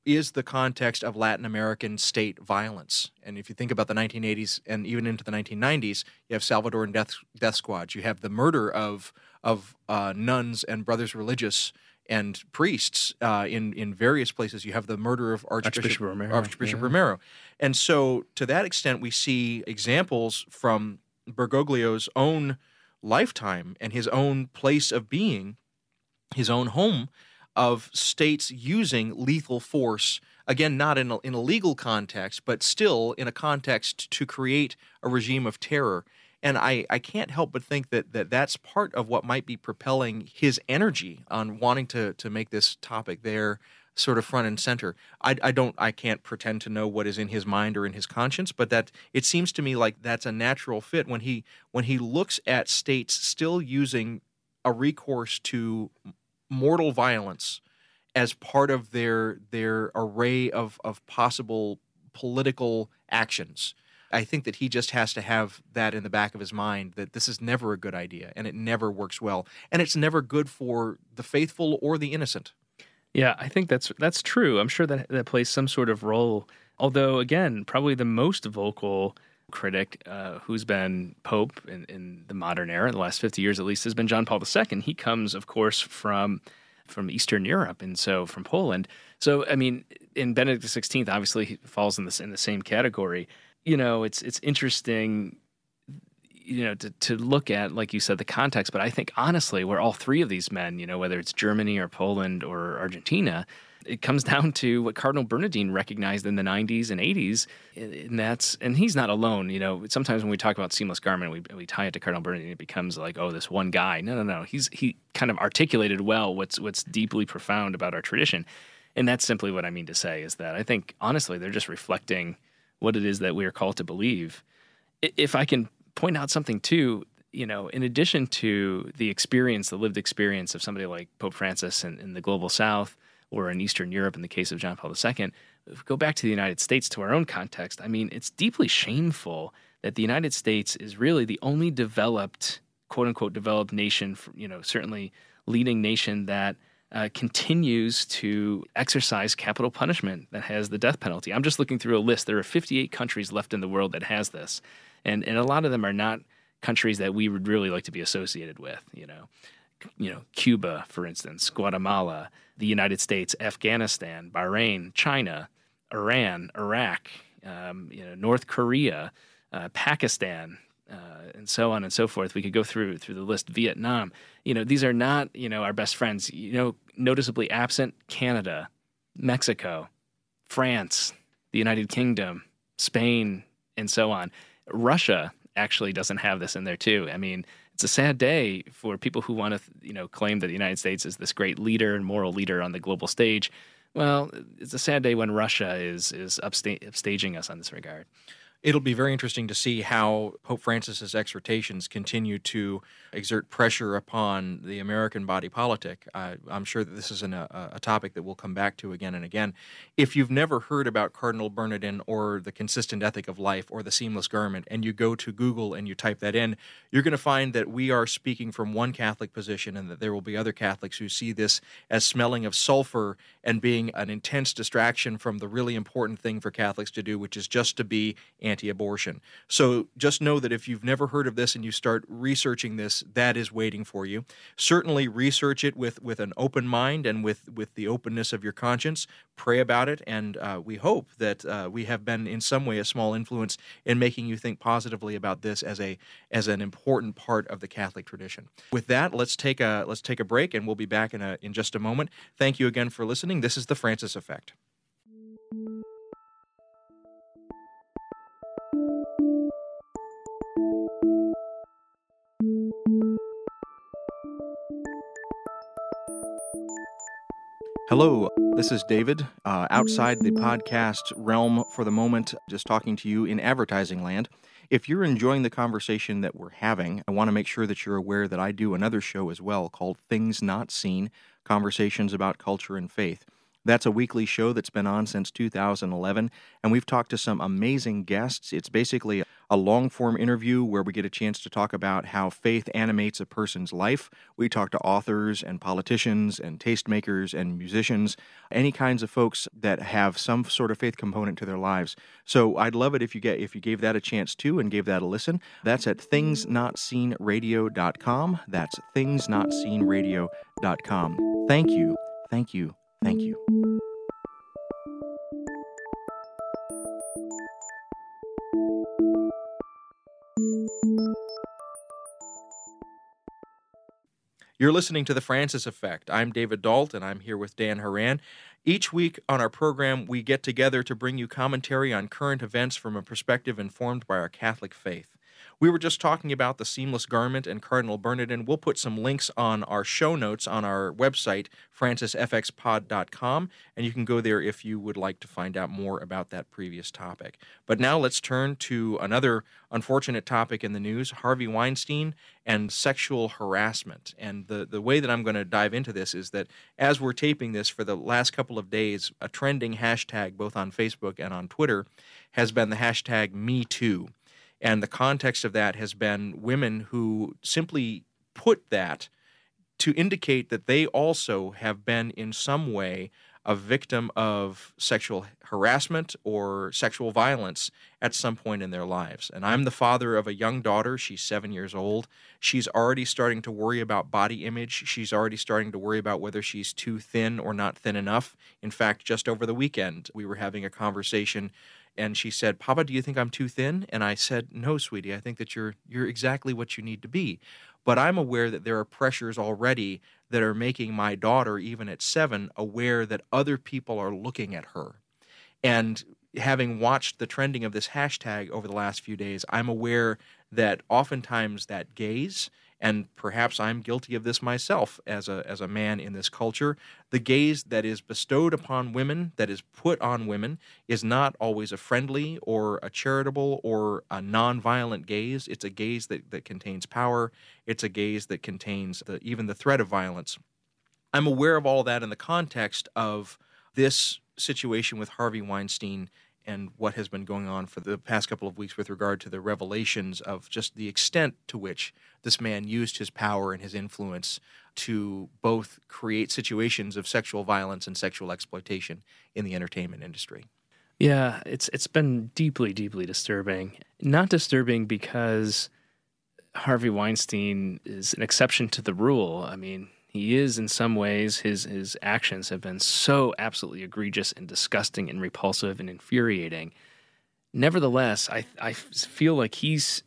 is the context of Latin American state violence. And if you think about the 1980s and even into the 1990s, you have Salvadoran death, death squads. You have the murder of of uh, nuns and brothers religious and priests uh, in in various places. You have the murder of Archbishop, Archbishop Romero. Archbishop yeah. Romero. And so, to that extent, we see examples from Bergoglio's own lifetime and his own place of being, his own home, of states using lethal force. Again, not in a, in a legal context, but still in a context to create a regime of terror. And I, I can't help but think that, that that's part of what might be propelling his energy on wanting to, to make this topic there sort of front and center. I, I don't I can't pretend to know what is in his mind or in his conscience, but that it seems to me like that's a natural fit when he when he looks at states still using a recourse to mortal violence as part of their their array of of possible political actions. I think that he just has to have that in the back of his mind that this is never a good idea and it never works well and it's never good for the faithful or the innocent. Yeah, I think that's that's true. I'm sure that that plays some sort of role. Although, again, probably the most vocal critic uh, who's been pope in, in the modern era, in the last 50 years at least, has been John Paul II. He comes, of course, from from Eastern Europe, and so from Poland. So, I mean, in Benedict XVI, obviously, he falls in this in the same category. You know, it's it's interesting you know, to, to look at, like you said, the context. But I think honestly, where all three of these men, you know, whether it's Germany or Poland or Argentina, it comes (laughs) down to what Cardinal Bernardin recognized in the 90s and 80s, and that's and he's not alone. You know, sometimes when we talk about seamless garment, we, we tie it to Cardinal Bernardin, it becomes like, oh, this one guy. No, no, no. He's he kind of articulated well what's what's deeply profound about our tradition, and that's simply what I mean to say is that I think honestly they're just reflecting what it is that we are called to believe. If I can point out something too, you know, in addition to the experience, the lived experience of somebody like Pope Francis in, in the global South or in Eastern Europe in the case of John Paul II, go back to the United States to our own context. I mean, it's deeply shameful that the United States is really the only developed, quote unquote, developed nation, you know, certainly leading nation that uh, continues to exercise capital punishment that has the death penalty. I'm just looking through a list. There are 58 countries left in the world that has this, and and a lot of them are not countries that we would really like to be associated with. You know, you know, Cuba, for instance, Guatemala, the United States, Afghanistan, Bahrain, China, Iran, Iraq, um, you know, North Korea, uh, Pakistan, uh, and so on and so forth. We could go through through the list. Vietnam. You know, these are not you know our best friends. You know, noticeably absent: Canada, Mexico, France, the United Kingdom, Spain, and so on. Russia actually doesn't have this in there too. I mean, it's a sad day for people who want to, you know, claim that the United States is this great leader and moral leader on the global stage. Well, it's a sad day when Russia is is upsta- upstaging us on this regard. It'll be very interesting to see how Pope Francis's exhortations continue to exert pressure upon the American body politic. I, am sure that this is an, a, a, topic that we'll come back to again and again. If you've never heard about Cardinal Bernardin or the consistent ethic of life or the seamless garment, and you go to Google and you type that in, you're going to find that we are speaking from one Catholic position and that there will be other Catholics who see this as smelling of sulfur and being an intense distraction from the really important thing for Catholics to do, which is just to be anti abortion. So just know that if you've never heard of this and you start researching this, that is waiting for you. Certainly research it with, with an open mind and with, with the openness of your conscience. Pray about it, and uh, we hope that uh, we have been in some way a small influence in making you think positively about this as a as an important part of the Catholic tradition. With that, let's take a let's take a break, and we'll be back in a in just a moment. Thank you again for listening. This is the Francis Effect. Hello, this is David, uh, outside the podcast realm for the moment, just talking to you in advertising land. If you're enjoying the conversation that we're having, I want to make sure that you're aware that I do another show as well called Things Not Seen Conversations about Culture and Faith. That's a weekly show that's been on since 2011, and we've talked to some amazing guests. It's basically a long form interview where we get a chance to talk about how faith animates a person's life. We talk to authors and politicians and tastemakers and musicians, any kinds of folks that have some sort of faith component to their lives. So I'd love it if you get if you gave that a chance too and gave that a listen. That's at thingsnotseenradio.com. That's thingsnotseenradio.com. Thank you. Thank you Thank you. You're listening to The Francis Effect. I'm David Dault, and I'm here with Dan Horan. Each week on our program, we get together to bring you commentary on current events from a perspective informed by our Catholic faith. We were just talking about the seamless garment and Cardinal Bernardin. We'll put some links on our show notes on our website, francisfxpod.com, and you can go there if you would like to find out more about that previous topic. But now let's turn to another unfortunate topic in the news Harvey Weinstein and sexual harassment. And the, the way that I'm going to dive into this is that as we're taping this for the last couple of days, a trending hashtag both on Facebook and on Twitter has been the hashtag MeToo. And the context of that has been women who simply put that to indicate that they also have been in some way a victim of sexual harassment or sexual violence at some point in their lives. And I'm the father of a young daughter. She's seven years old. She's already starting to worry about body image. She's already starting to worry about whether she's too thin or not thin enough. In fact, just over the weekend, we were having a conversation and she said, "Papa, do you think I'm too thin?" And I said, "No, sweetie. I think that you're you're exactly what you need to be." But I'm aware that there are pressures already that are making my daughter, even at seven, aware that other people are looking at her. And having watched the trending of this hashtag over the last few days, I'm aware that oftentimes that gaze and perhaps I'm guilty of this myself as a as a man in this culture. The gaze that is bestowed upon women, that is put on women, is not always a friendly or a charitable or a nonviolent gaze. It's a gaze that, that contains power. It's a gaze that contains the, even the threat of violence. I'm aware of all that in the context of this situation with Harvey Weinstein and what has been going on for the past couple of weeks with regard to the revelations of just the extent to which this man used his power and his influence to both create situations of sexual violence and sexual exploitation in the entertainment industry. Yeah, it's it's been deeply deeply disturbing. Not disturbing because Harvey Weinstein is an exception to the rule. I mean, he is in some ways his his actions have been so absolutely egregious and disgusting and repulsive and infuriating. Nevertheless, I I feel like he's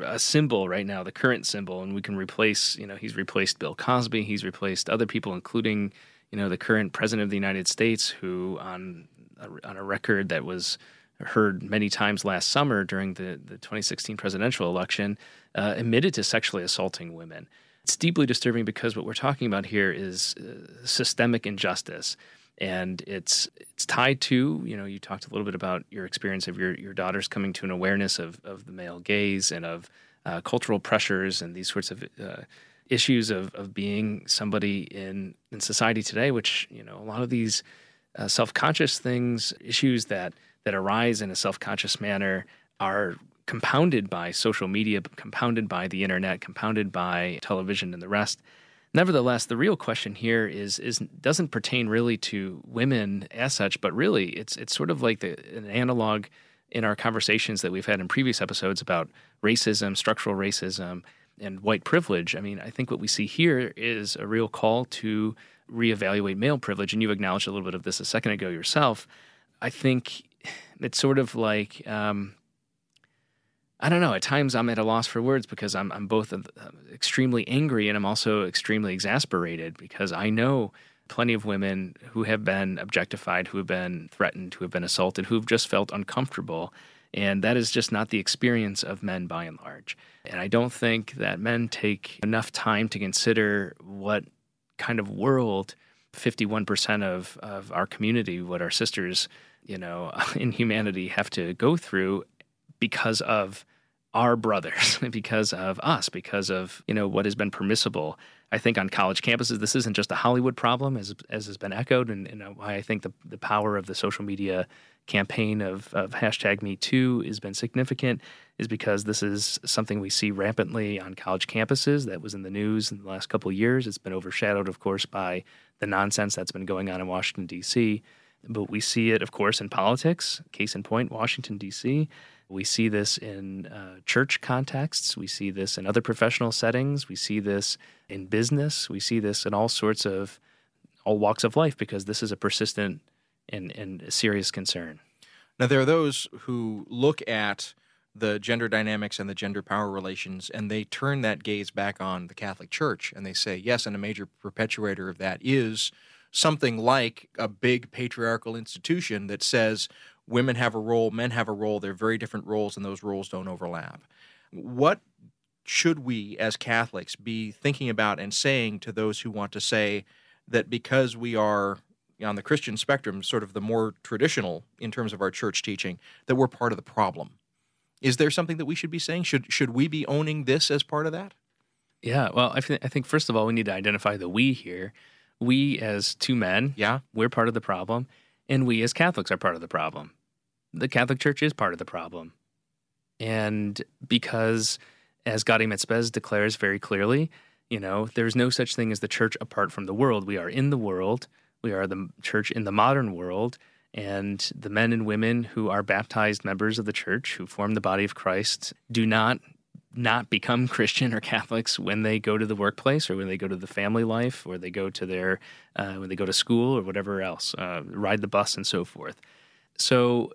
a symbol right now, the current symbol, and we can replace. You know, he's replaced Bill Cosby. He's replaced other people, including you know the current president of the United States, who on a, on a record that was heard many times last summer during the, the 2016 presidential election, uh, admitted to sexually assaulting women it's deeply disturbing because what we're talking about here is uh, systemic injustice. And it's it's tied to you know you talked a little bit about your experience of your your daughters coming to an awareness of of the male gaze and of uh, cultural pressures and these sorts of uh, issues of of being somebody in in society today which you know a lot of these uh, self-conscious things issues that that arise in a self-conscious manner are compounded by social media, compounded by the internet, compounded by television and the rest. Nevertheless, the real question here is is doesn't pertain really to women as such, but really it's it's sort of like the, an analog in our conversations that we've had in previous episodes about racism, structural racism, and white privilege. I mean, I think what we see here is a real call to reevaluate male privilege, and you acknowledged a little bit of this a second ago yourself. I think it's sort of like um, I don't know. At times, I'm at a loss for words because I'm I'm both uh, extremely angry and I'm also extremely exasperated because I know plenty of women who have been objectified, who have been threatened, who have been assaulted, who've just felt uncomfortable. And that is just not the experience of men by and large. And I don't think that men take enough time to consider what kind of world 51% of, of our community, what our sisters, you know, (laughs) in humanity have to go through because of our brothers, (laughs) because of us, because of you know what has been permissible. I think on college campuses, this isn't just a Hollywood problem, as as has been echoed, and, and why I think the the power of the social media campaign of, of hashtag Me Too has been significant, is because this is something we see rampantly on college campuses. That was in the news in the last couple of years. It's been overshadowed, of course, by the nonsense that's been going on in Washington D.C. But we see it, of course, in politics. Case in point, Washington D.C. We see this in uh, church contexts. We see this in other professional settings. We see this in business. We see this in all sorts of all walks of life because this is a persistent and, and serious concern. Now, there are those who look at the gender dynamics and the gender power relations, and they turn that gaze back on the Catholic Church and they say, yes, and a major perpetuator of that is something like a big patriarchal institution that says women have a role, men have a role. They're very different roles, and those roles don't overlap. What should we as Catholics be thinking about and saying to those who want to say that because we are on the Christian spectrum, sort of the more traditional in terms of our church teaching, that we're part of the problem? Is there something that we should be saying? Should should we be owning this as part of that? Yeah, well, I, th- I think first of all we need to identify the we here. We as two men, yeah, we're part of the problem, and we as Catholics are part of the problem the Catholic Church is part of the problem. And because, as Gaudium et Spes declares very clearly, you know, there's no such thing as the church apart from the world. We are in the world. We are the church in the modern world. And the men and women who are baptized members of the church, who form the body of Christ, do not not become (laughs) Christian or Catholics when they go to the workplace or when they go to the family life or they go to their uh, when they go to school or whatever else, uh, ride the bus and so forth. So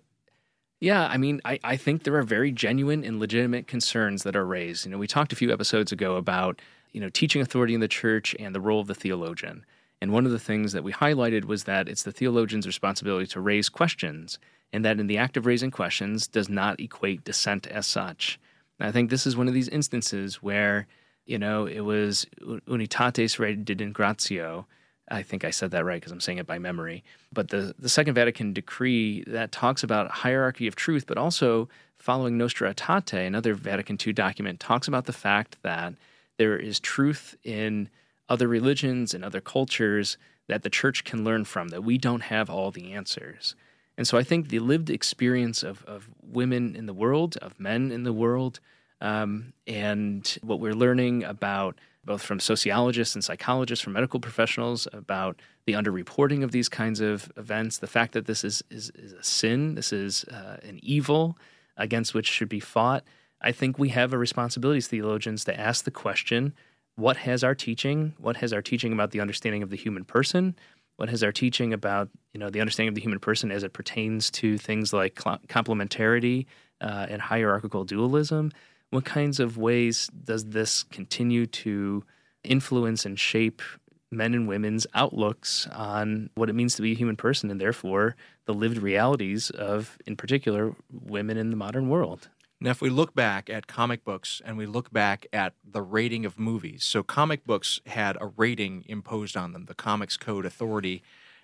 Yeah, I mean, I, I think there are very genuine and legitimate concerns that are raised. You know, we talked a few episodes ago about, you know, teaching authority in the church and the role of the theologian. And one of the things that we highlighted was that it's the theologian's responsibility to raise questions, and that in the act of raising questions does not equate dissent as such. And I think this is one of these instances where, you know, it was Unitatis Redintegratio, I think I said that right because I'm saying it by memory. But the, the Second Vatican decree that talks about hierarchy of truth, but also following Nostra Aetate, another Vatican II document, talks about the fact that there is truth in other religions and other cultures that the church can learn from, that we don't have all the answers. And so I think the lived experience of, of women in the world, of men in the world, um, and what we're learning about both from sociologists and psychologists, from medical professionals, about the underreporting of these kinds of events, the fact that this is, is, is a sin, this is uh, an evil against which should be fought. I think we have a responsibility as theologians to ask the question what has our teaching, what has our teaching about the understanding of the human person, what has our teaching about you know the understanding of the human person as it pertains to things like complementarity uh, and hierarchical dualism what kinds of ways does this continue to influence and shape men and women's outlooks on what it means to be a human person and therefore the lived realities of, in particular, women in the modern world? Now, if we look back at comic books and we look back at the rating of movies, so comic books had a rating imposed on them, the Comics Code Authority,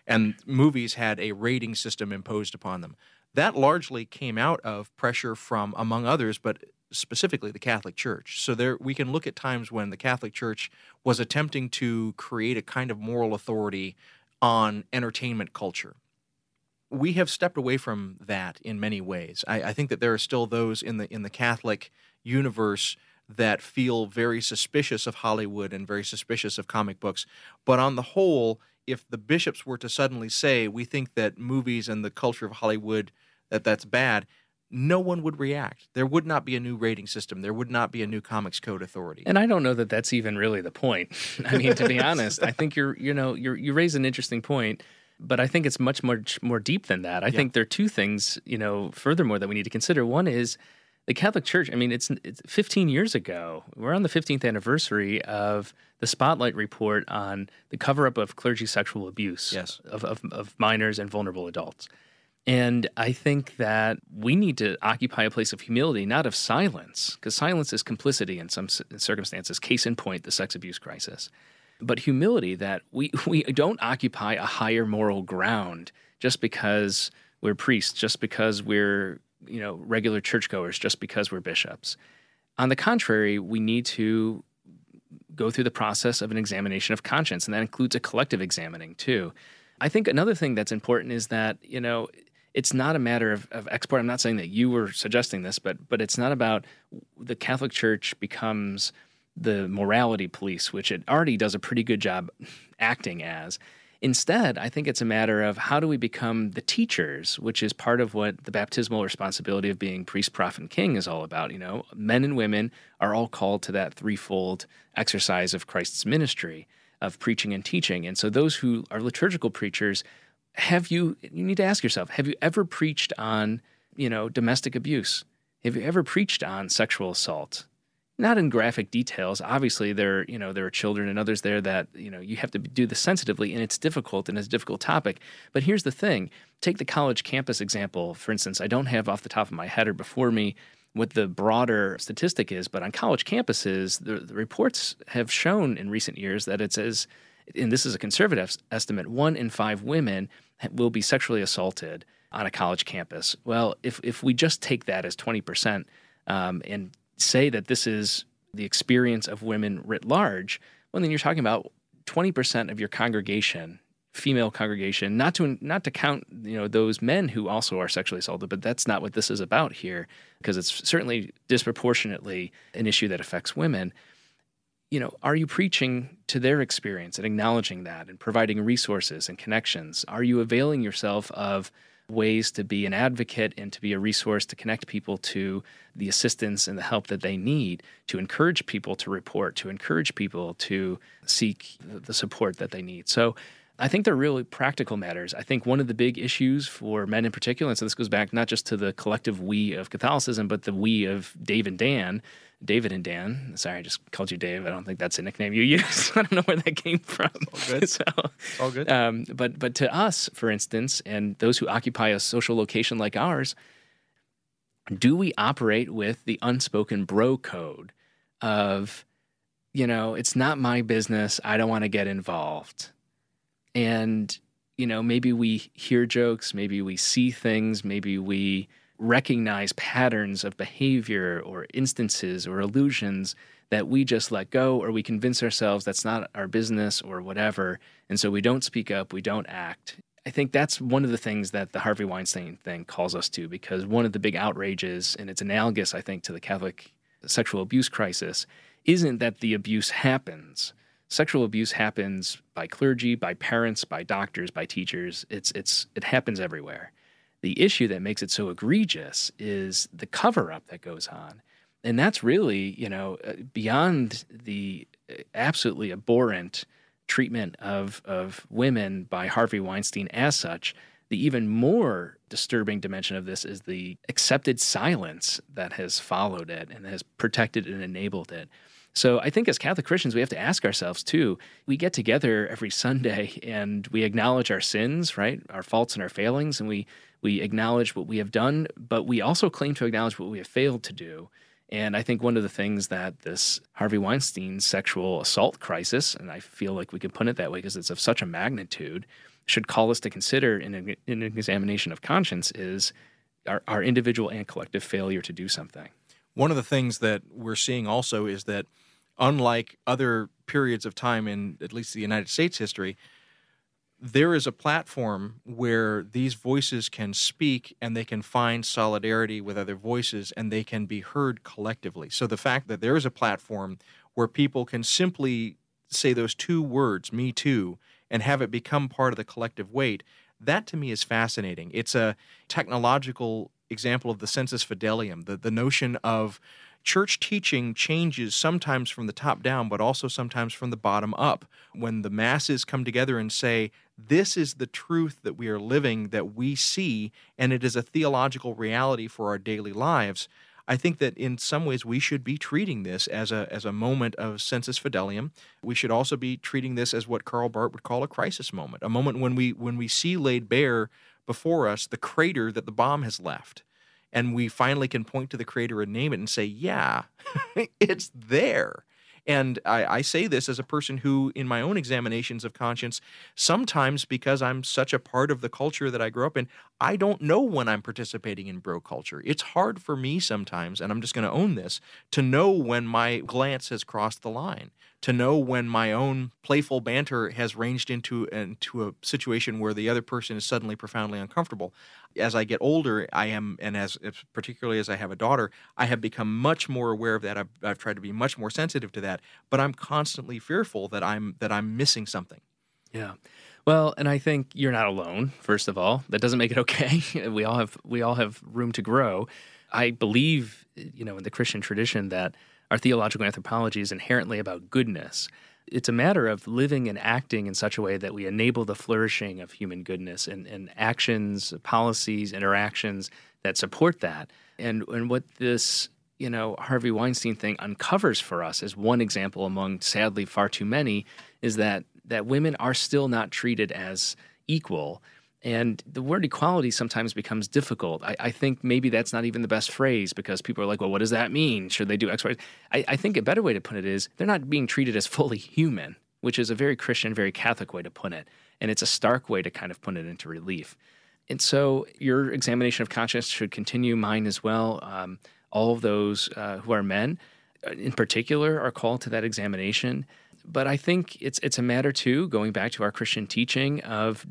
and movies had a rating system imposed upon them. That largely came out of pressure from, among others, but specifically the Catholic Church. So there we can look at times when the Catholic Church was attempting to create a kind of moral authority on entertainment culture. We have stepped away from that in many ways. I, I think that there are still those in the in the Catholic universe that feel very suspicious of Hollywood and very suspicious of comic books. But on the whole, if the bishops were to suddenly say we think that movies and the culture of Hollywood that that's bad, no one would react. There would not be a new rating system. There would not be a new comics code authority. And I don't know that that's even really the point. I mean, to be (laughs) honest, I think you're, you know, you're, you raise an interesting point, but I think it's much much more deep than that. I yeah. think there are two things, you know, furthermore that we need to consider. One is the Catholic Church. I mean, it's, it's 15 years ago. We're on the 15th anniversary of the Spotlight report on the cover up of clergy sexual abuse yes. of, of, of minors and vulnerable adults. And I think that we need to occupy a place of humility, not of silence, because silence is complicity in some circumstances. Case in point, the sex abuse crisis. But humility that we, (laughs) we don't occupy a higher moral ground just because we're priests, just because we're you know regular churchgoers, just because we're bishops. On the contrary, we need to go through the process of an examination of conscience, and that includes a collective examining too. I think another thing that's important is that you know it's not a matter of, of export. I'm not saying that you were suggesting this, but but it's not about the Catholic Church becomes the morality police, which it already does a pretty good job acting as. Instead, I think it's a matter of how do we become the teachers, which is part of what the baptismal responsibility of being priest, prophet, and king is all about. You know, men and women are all called to that threefold exercise of Christ's ministry of preaching and teaching. And so those who are liturgical preachers have you you need to ask yourself have you ever preached on you know domestic abuse? Have you ever preached on sexual assault? Not in graphic details. Obviously there you know there are children and others there that you know you have to do this sensitively and it's difficult and it's a difficult topic. But here's the thing. Take the college campus example. For instance i don't have off the top of my head or before me what the broader statistic is but on college campuses the, the reports have shown in recent years that it's as and this is a conservative estimate, one in five women will be sexually assaulted on a college campus. Well, if, if we just take that as 20% um, and say that this is the experience of women writ large, well, then you're talking about 20% of your congregation female congregation not to not to count you know those men who also are sexually assaulted but that's not what this is about here because it's certainly disproportionately an issue that affects women you know, are you preaching to their experience and acknowledging that and providing resources and connections? Are you availing yourself of ways to be an advocate and to be a resource to connect people to the assistance and the help that they need, to encourage people to report, to encourage people to seek the support that they need? So I think they're really practical matters. I think one of the big issues for men in particular, and so this goes back not just to the collective we of Catholicism, but the we of Dave and Dan, David and Dan. Sorry, I just called you Dave. I don't think that's a nickname you (laughs) use. I don't know where that came from. All good. (laughs) so, It's all good. um, but but to us, for instance, and those who occupy a social location like ours, do we operate with the unspoken bro code of, you know, it's not my business. I don't want to get involved, and you know, maybe we hear jokes, maybe we see things, maybe we recognize patterns of behavior or instances or illusions that we just let go or we convince ourselves that's not our business or whatever. And so we don't speak up, we don't act. I think that's one of the things that the Harvey Weinstein thing calls us to because one of the big outrages, and it's analogous, I think, to the Catholic sexual abuse crisis, isn't that the abuse happens. Sexual abuse happens by clergy, by parents, by doctors, by teachers. It's, it's, it happens everywhere. The issue that makes it so egregious is the cover up that goes on. And that's really, you know, uh, beyond the uh, absolutely abhorrent treatment of, of women by Harvey Weinstein as such. The even more disturbing dimension of this is the accepted silence that has followed it and has protected and enabled it. So I think as Catholic Christians, we have to ask ourselves too. We get together every Sunday and we acknowledge our sins, right, our faults and our failings, and we we acknowledge what we have done, but we also claim to acknowledge what we have failed to do. And I think one of the things that this Harvey Weinstein sexual assault crisis, and I feel like we can put it that way because it's of such a magnitude, should call us to consider in, a, in an examination of conscience is our, our individual and collective failure to do something. One of the things that we're seeing also is that, unlike other periods of time in at least the United States history, there is a platform where these voices can speak and they can find solidarity with other voices and they can be heard collectively. So the fact that there is a platform where people can simply say those two words, me too, and have it become part of the collective weight, that to me is fascinating. It's a technological example of the sensus fidelium, the, the notion of church teaching changes sometimes from the top down, but also sometimes from the bottom up. When the masses come together and say, This is the truth that we are living, that we see, and it is a theological reality for our daily lives. I think that in some ways we should be treating this as a as a moment of sensus fidelium. We should also be treating this as what Karl Barth would call a crisis moment, a moment when we when we see laid bare before us the crater that the bomb has left and we finally can point to the creator and name it and say, yeah, (laughs) it's there. And I, I, say this as a person who, in my own examinations of conscience, sometimes because I'm such a part of the culture that I grew up in, I don't know when I'm participating in bro culture. It's hard for me sometimes, and I'm just going to own this, to know when my glance has crossed the line, to know when my own playful banter has ranged into, into a situation where the other person is suddenly profoundly uncomfortable. As I get older, I am, and as particularly as I have a daughter, I have become much more aware of that. I've, I've tried to be much more sensitive to that, but I'm constantly fearful that I'm that I'm missing something. Yeah. Well, and I think you're not alone. First of all, that doesn't make it okay. (laughs) we all have we all have room to grow. I believe, you know, in the Christian tradition that our theological anthropology is inherently about goodness. It's a matter of living and acting in such a way that we enable the flourishing of human goodness and, and actions, policies, interactions that support that. And and what this you know Harvey Weinstein thing uncovers for us as one example among sadly far too many is that that women are still not treated as equal. And the word equality sometimes becomes difficult. I, I, think maybe that's not even the best phrase because people are like, well, what does that mean? Should they do X, Y? I, I think a better way to put it is they're not being treated as fully (laughs) human, which is a very Christian, very Catholic way to put it. And it's a stark way to kind of put it into relief. And so your examination of conscience should continue, mine as well. Um, all of those uh, who are men, uh, in particular, are called to that examination but I think it's it's a matter too, going back to our Christian teaching of,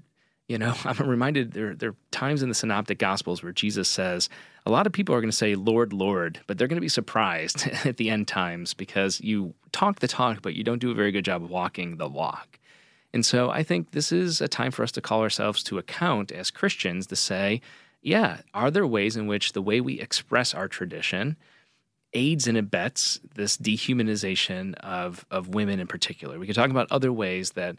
you know, (laughs) I'm reminded there there are times in the Synoptic Gospels where Jesus says a lot of people are going to say Lord, Lord, but they're going to be surprised (laughs) at the end times because you talk the talk, but you don't do a very good job of walking the walk. And so I think this is a time for us to call ourselves to account as Christians to say, yeah, are there ways in which the way we express our tradition aids and abets this dehumanization of, of women in particular. We could talk about other ways that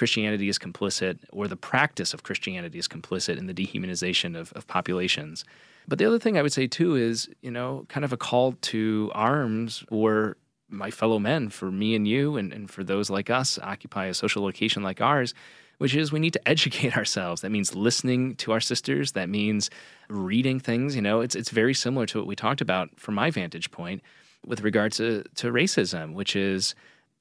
Christianity is complicit or the practice of Christianity is complicit in the dehumanization of, of populations. But the other thing I would say too is, you know, kind of a call to arms or my fellow men, for me and you, and, and for those like us, occupy a social location like ours, which is we need to (laughs) educate ourselves. That means listening to our sisters. That means reading things. You know, it's it's very similar to what we talked about from my vantage point with regard to to racism, which is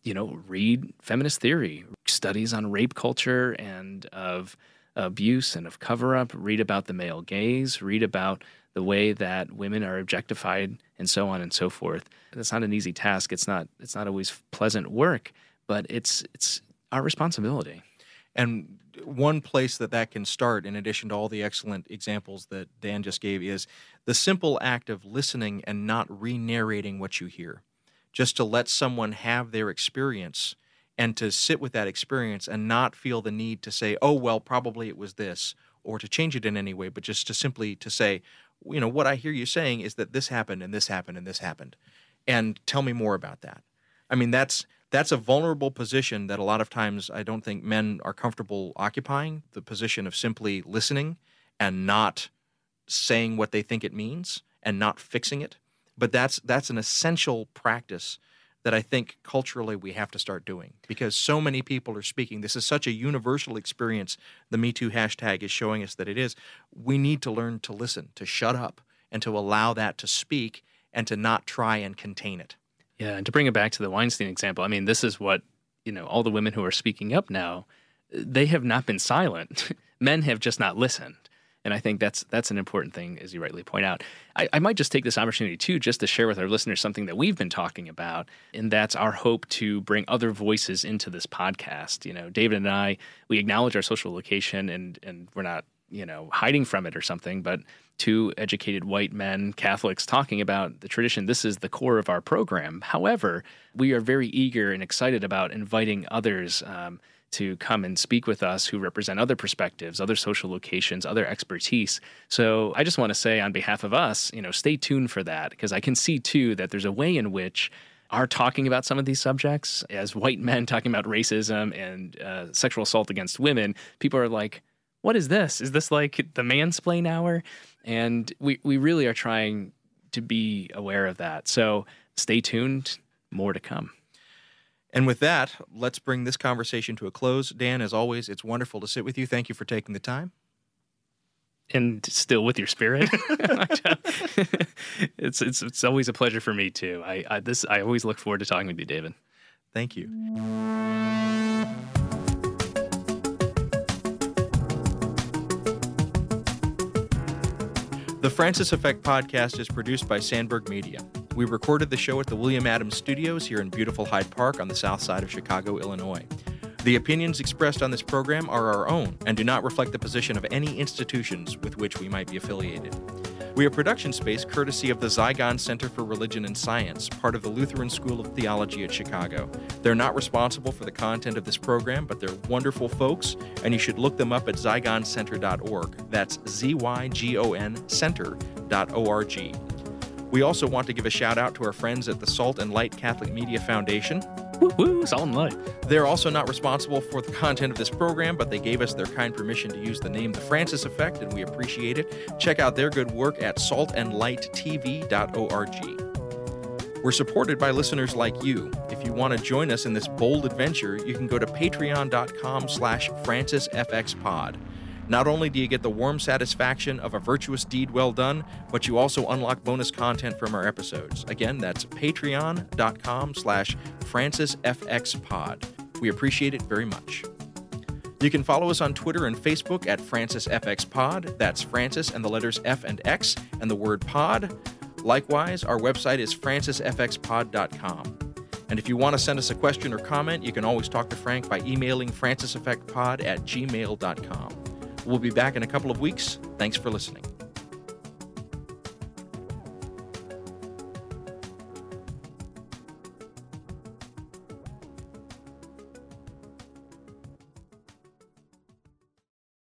you know read feminist theory, studies on rape culture and of abuse and of cover up. Read about the male gaze. Read about the way that women are objectified and so on and so forth. It's not an easy task. It's not it's not always pleasant work, but it's it's our responsibility. And one place that that can start, in addition to all the excellent examples that Dan just gave, is the simple act of listening and not re narrating what you hear. Just to let someone have their experience and to sit with that experience and not feel the need to say, oh, well, probably it was this, or to change it in any way, but just to simply to say, you know, what I hear you saying is that this happened and this happened and this happened. And tell me more about that. I mean, that's that's a vulnerable position that a lot of times I don't think men are comfortable occupying the position of simply listening and not saying what they think it means and not fixing it. But that's that's an essential practice that I think culturally we have to start doing because so many people are speaking. This is such a universal experience. The Me Too hashtag is showing us that it is. We need to learn to listen, to shut up, and to allow that to speak and to not try and contain it. Yeah, and to bring it back to the Weinstein example, I mean, this is what, you know, all the women who are speaking up now, they have not been silent. (laughs) Men have just not listened. And I think that's that's an important thing, as you rightly point out. I, I, might just take this opportunity too, just to share with our listeners something that we've been talking about, and that's our hope to bring other voices into this podcast. You know, David and I, we acknowledge our social location, and and we're not you know hiding from it or something, but two educated white men, Catholics, talking about the tradition. This is the core of our program. However, we are very eager and excited about inviting others. Um, to come and speak with us who represent other perspectives, other social locations, other expertise. So I just want to say on behalf of us, you know, stay tuned for that because I can see too that there's a way in which are talking about some of these subjects as white men talking about racism and uh, sexual assault against women. People are like, "What is this? Is this like the mansplain hour?" And we we really are trying to be aware of that. So stay tuned. More to come. And with that, let's bring this conversation to a close. Dan, as always, it's wonderful to sit with you. Thank you for taking the time. And still with your spirit, (laughs) it's it's it's always a pleasure for me too. I, I this I always look forward to talking with you, David. Thank you. The Francis Effect podcast is produced by Sandberg Media. We recorded the show at the William Adams Studios here in beautiful Hyde Park on the south side of Chicago, Illinois. The opinions expressed on this program are our own and do not reflect the position of any institutions with which we might be affiliated. We are production space courtesy of the Zygon Center for Religion and Science, part of the Lutheran School of Theology at Chicago. They're not responsible for the content of this program, but they're wonderful folks, and you should look them up at zygoncenter.org. That's Z Y G O N center.org. We also want to give a shout out to our friends at the Salt and Light Catholic Media Foundation. Woo woo, Salt and Light. They're also not responsible for the content of this program, but they gave us their kind permission to use the name The Francis Effect, and we appreciate it. Check out their good work at saltandlighttv.org. We're supported by listeners like you. If you want to join us in this bold adventure, you can go to patreon.com slash francisfxpod. Not only do you get the warm satisfaction of a virtuous deed well done, but you also unlock bonus content from our episodes. Again, that's patreon.com slash francisfxpod. We appreciate it very much. You can follow us on Twitter and Facebook at FrancisFXPod. That's Francis and the letters F and X and the word pod. Likewise, our website is francisfxpod.com. And if you want to send us a question or comment, you can always talk to Frank by emailing franciseffectpod at gmail.com. We'll be back in a couple of weeks. Thanks for listening.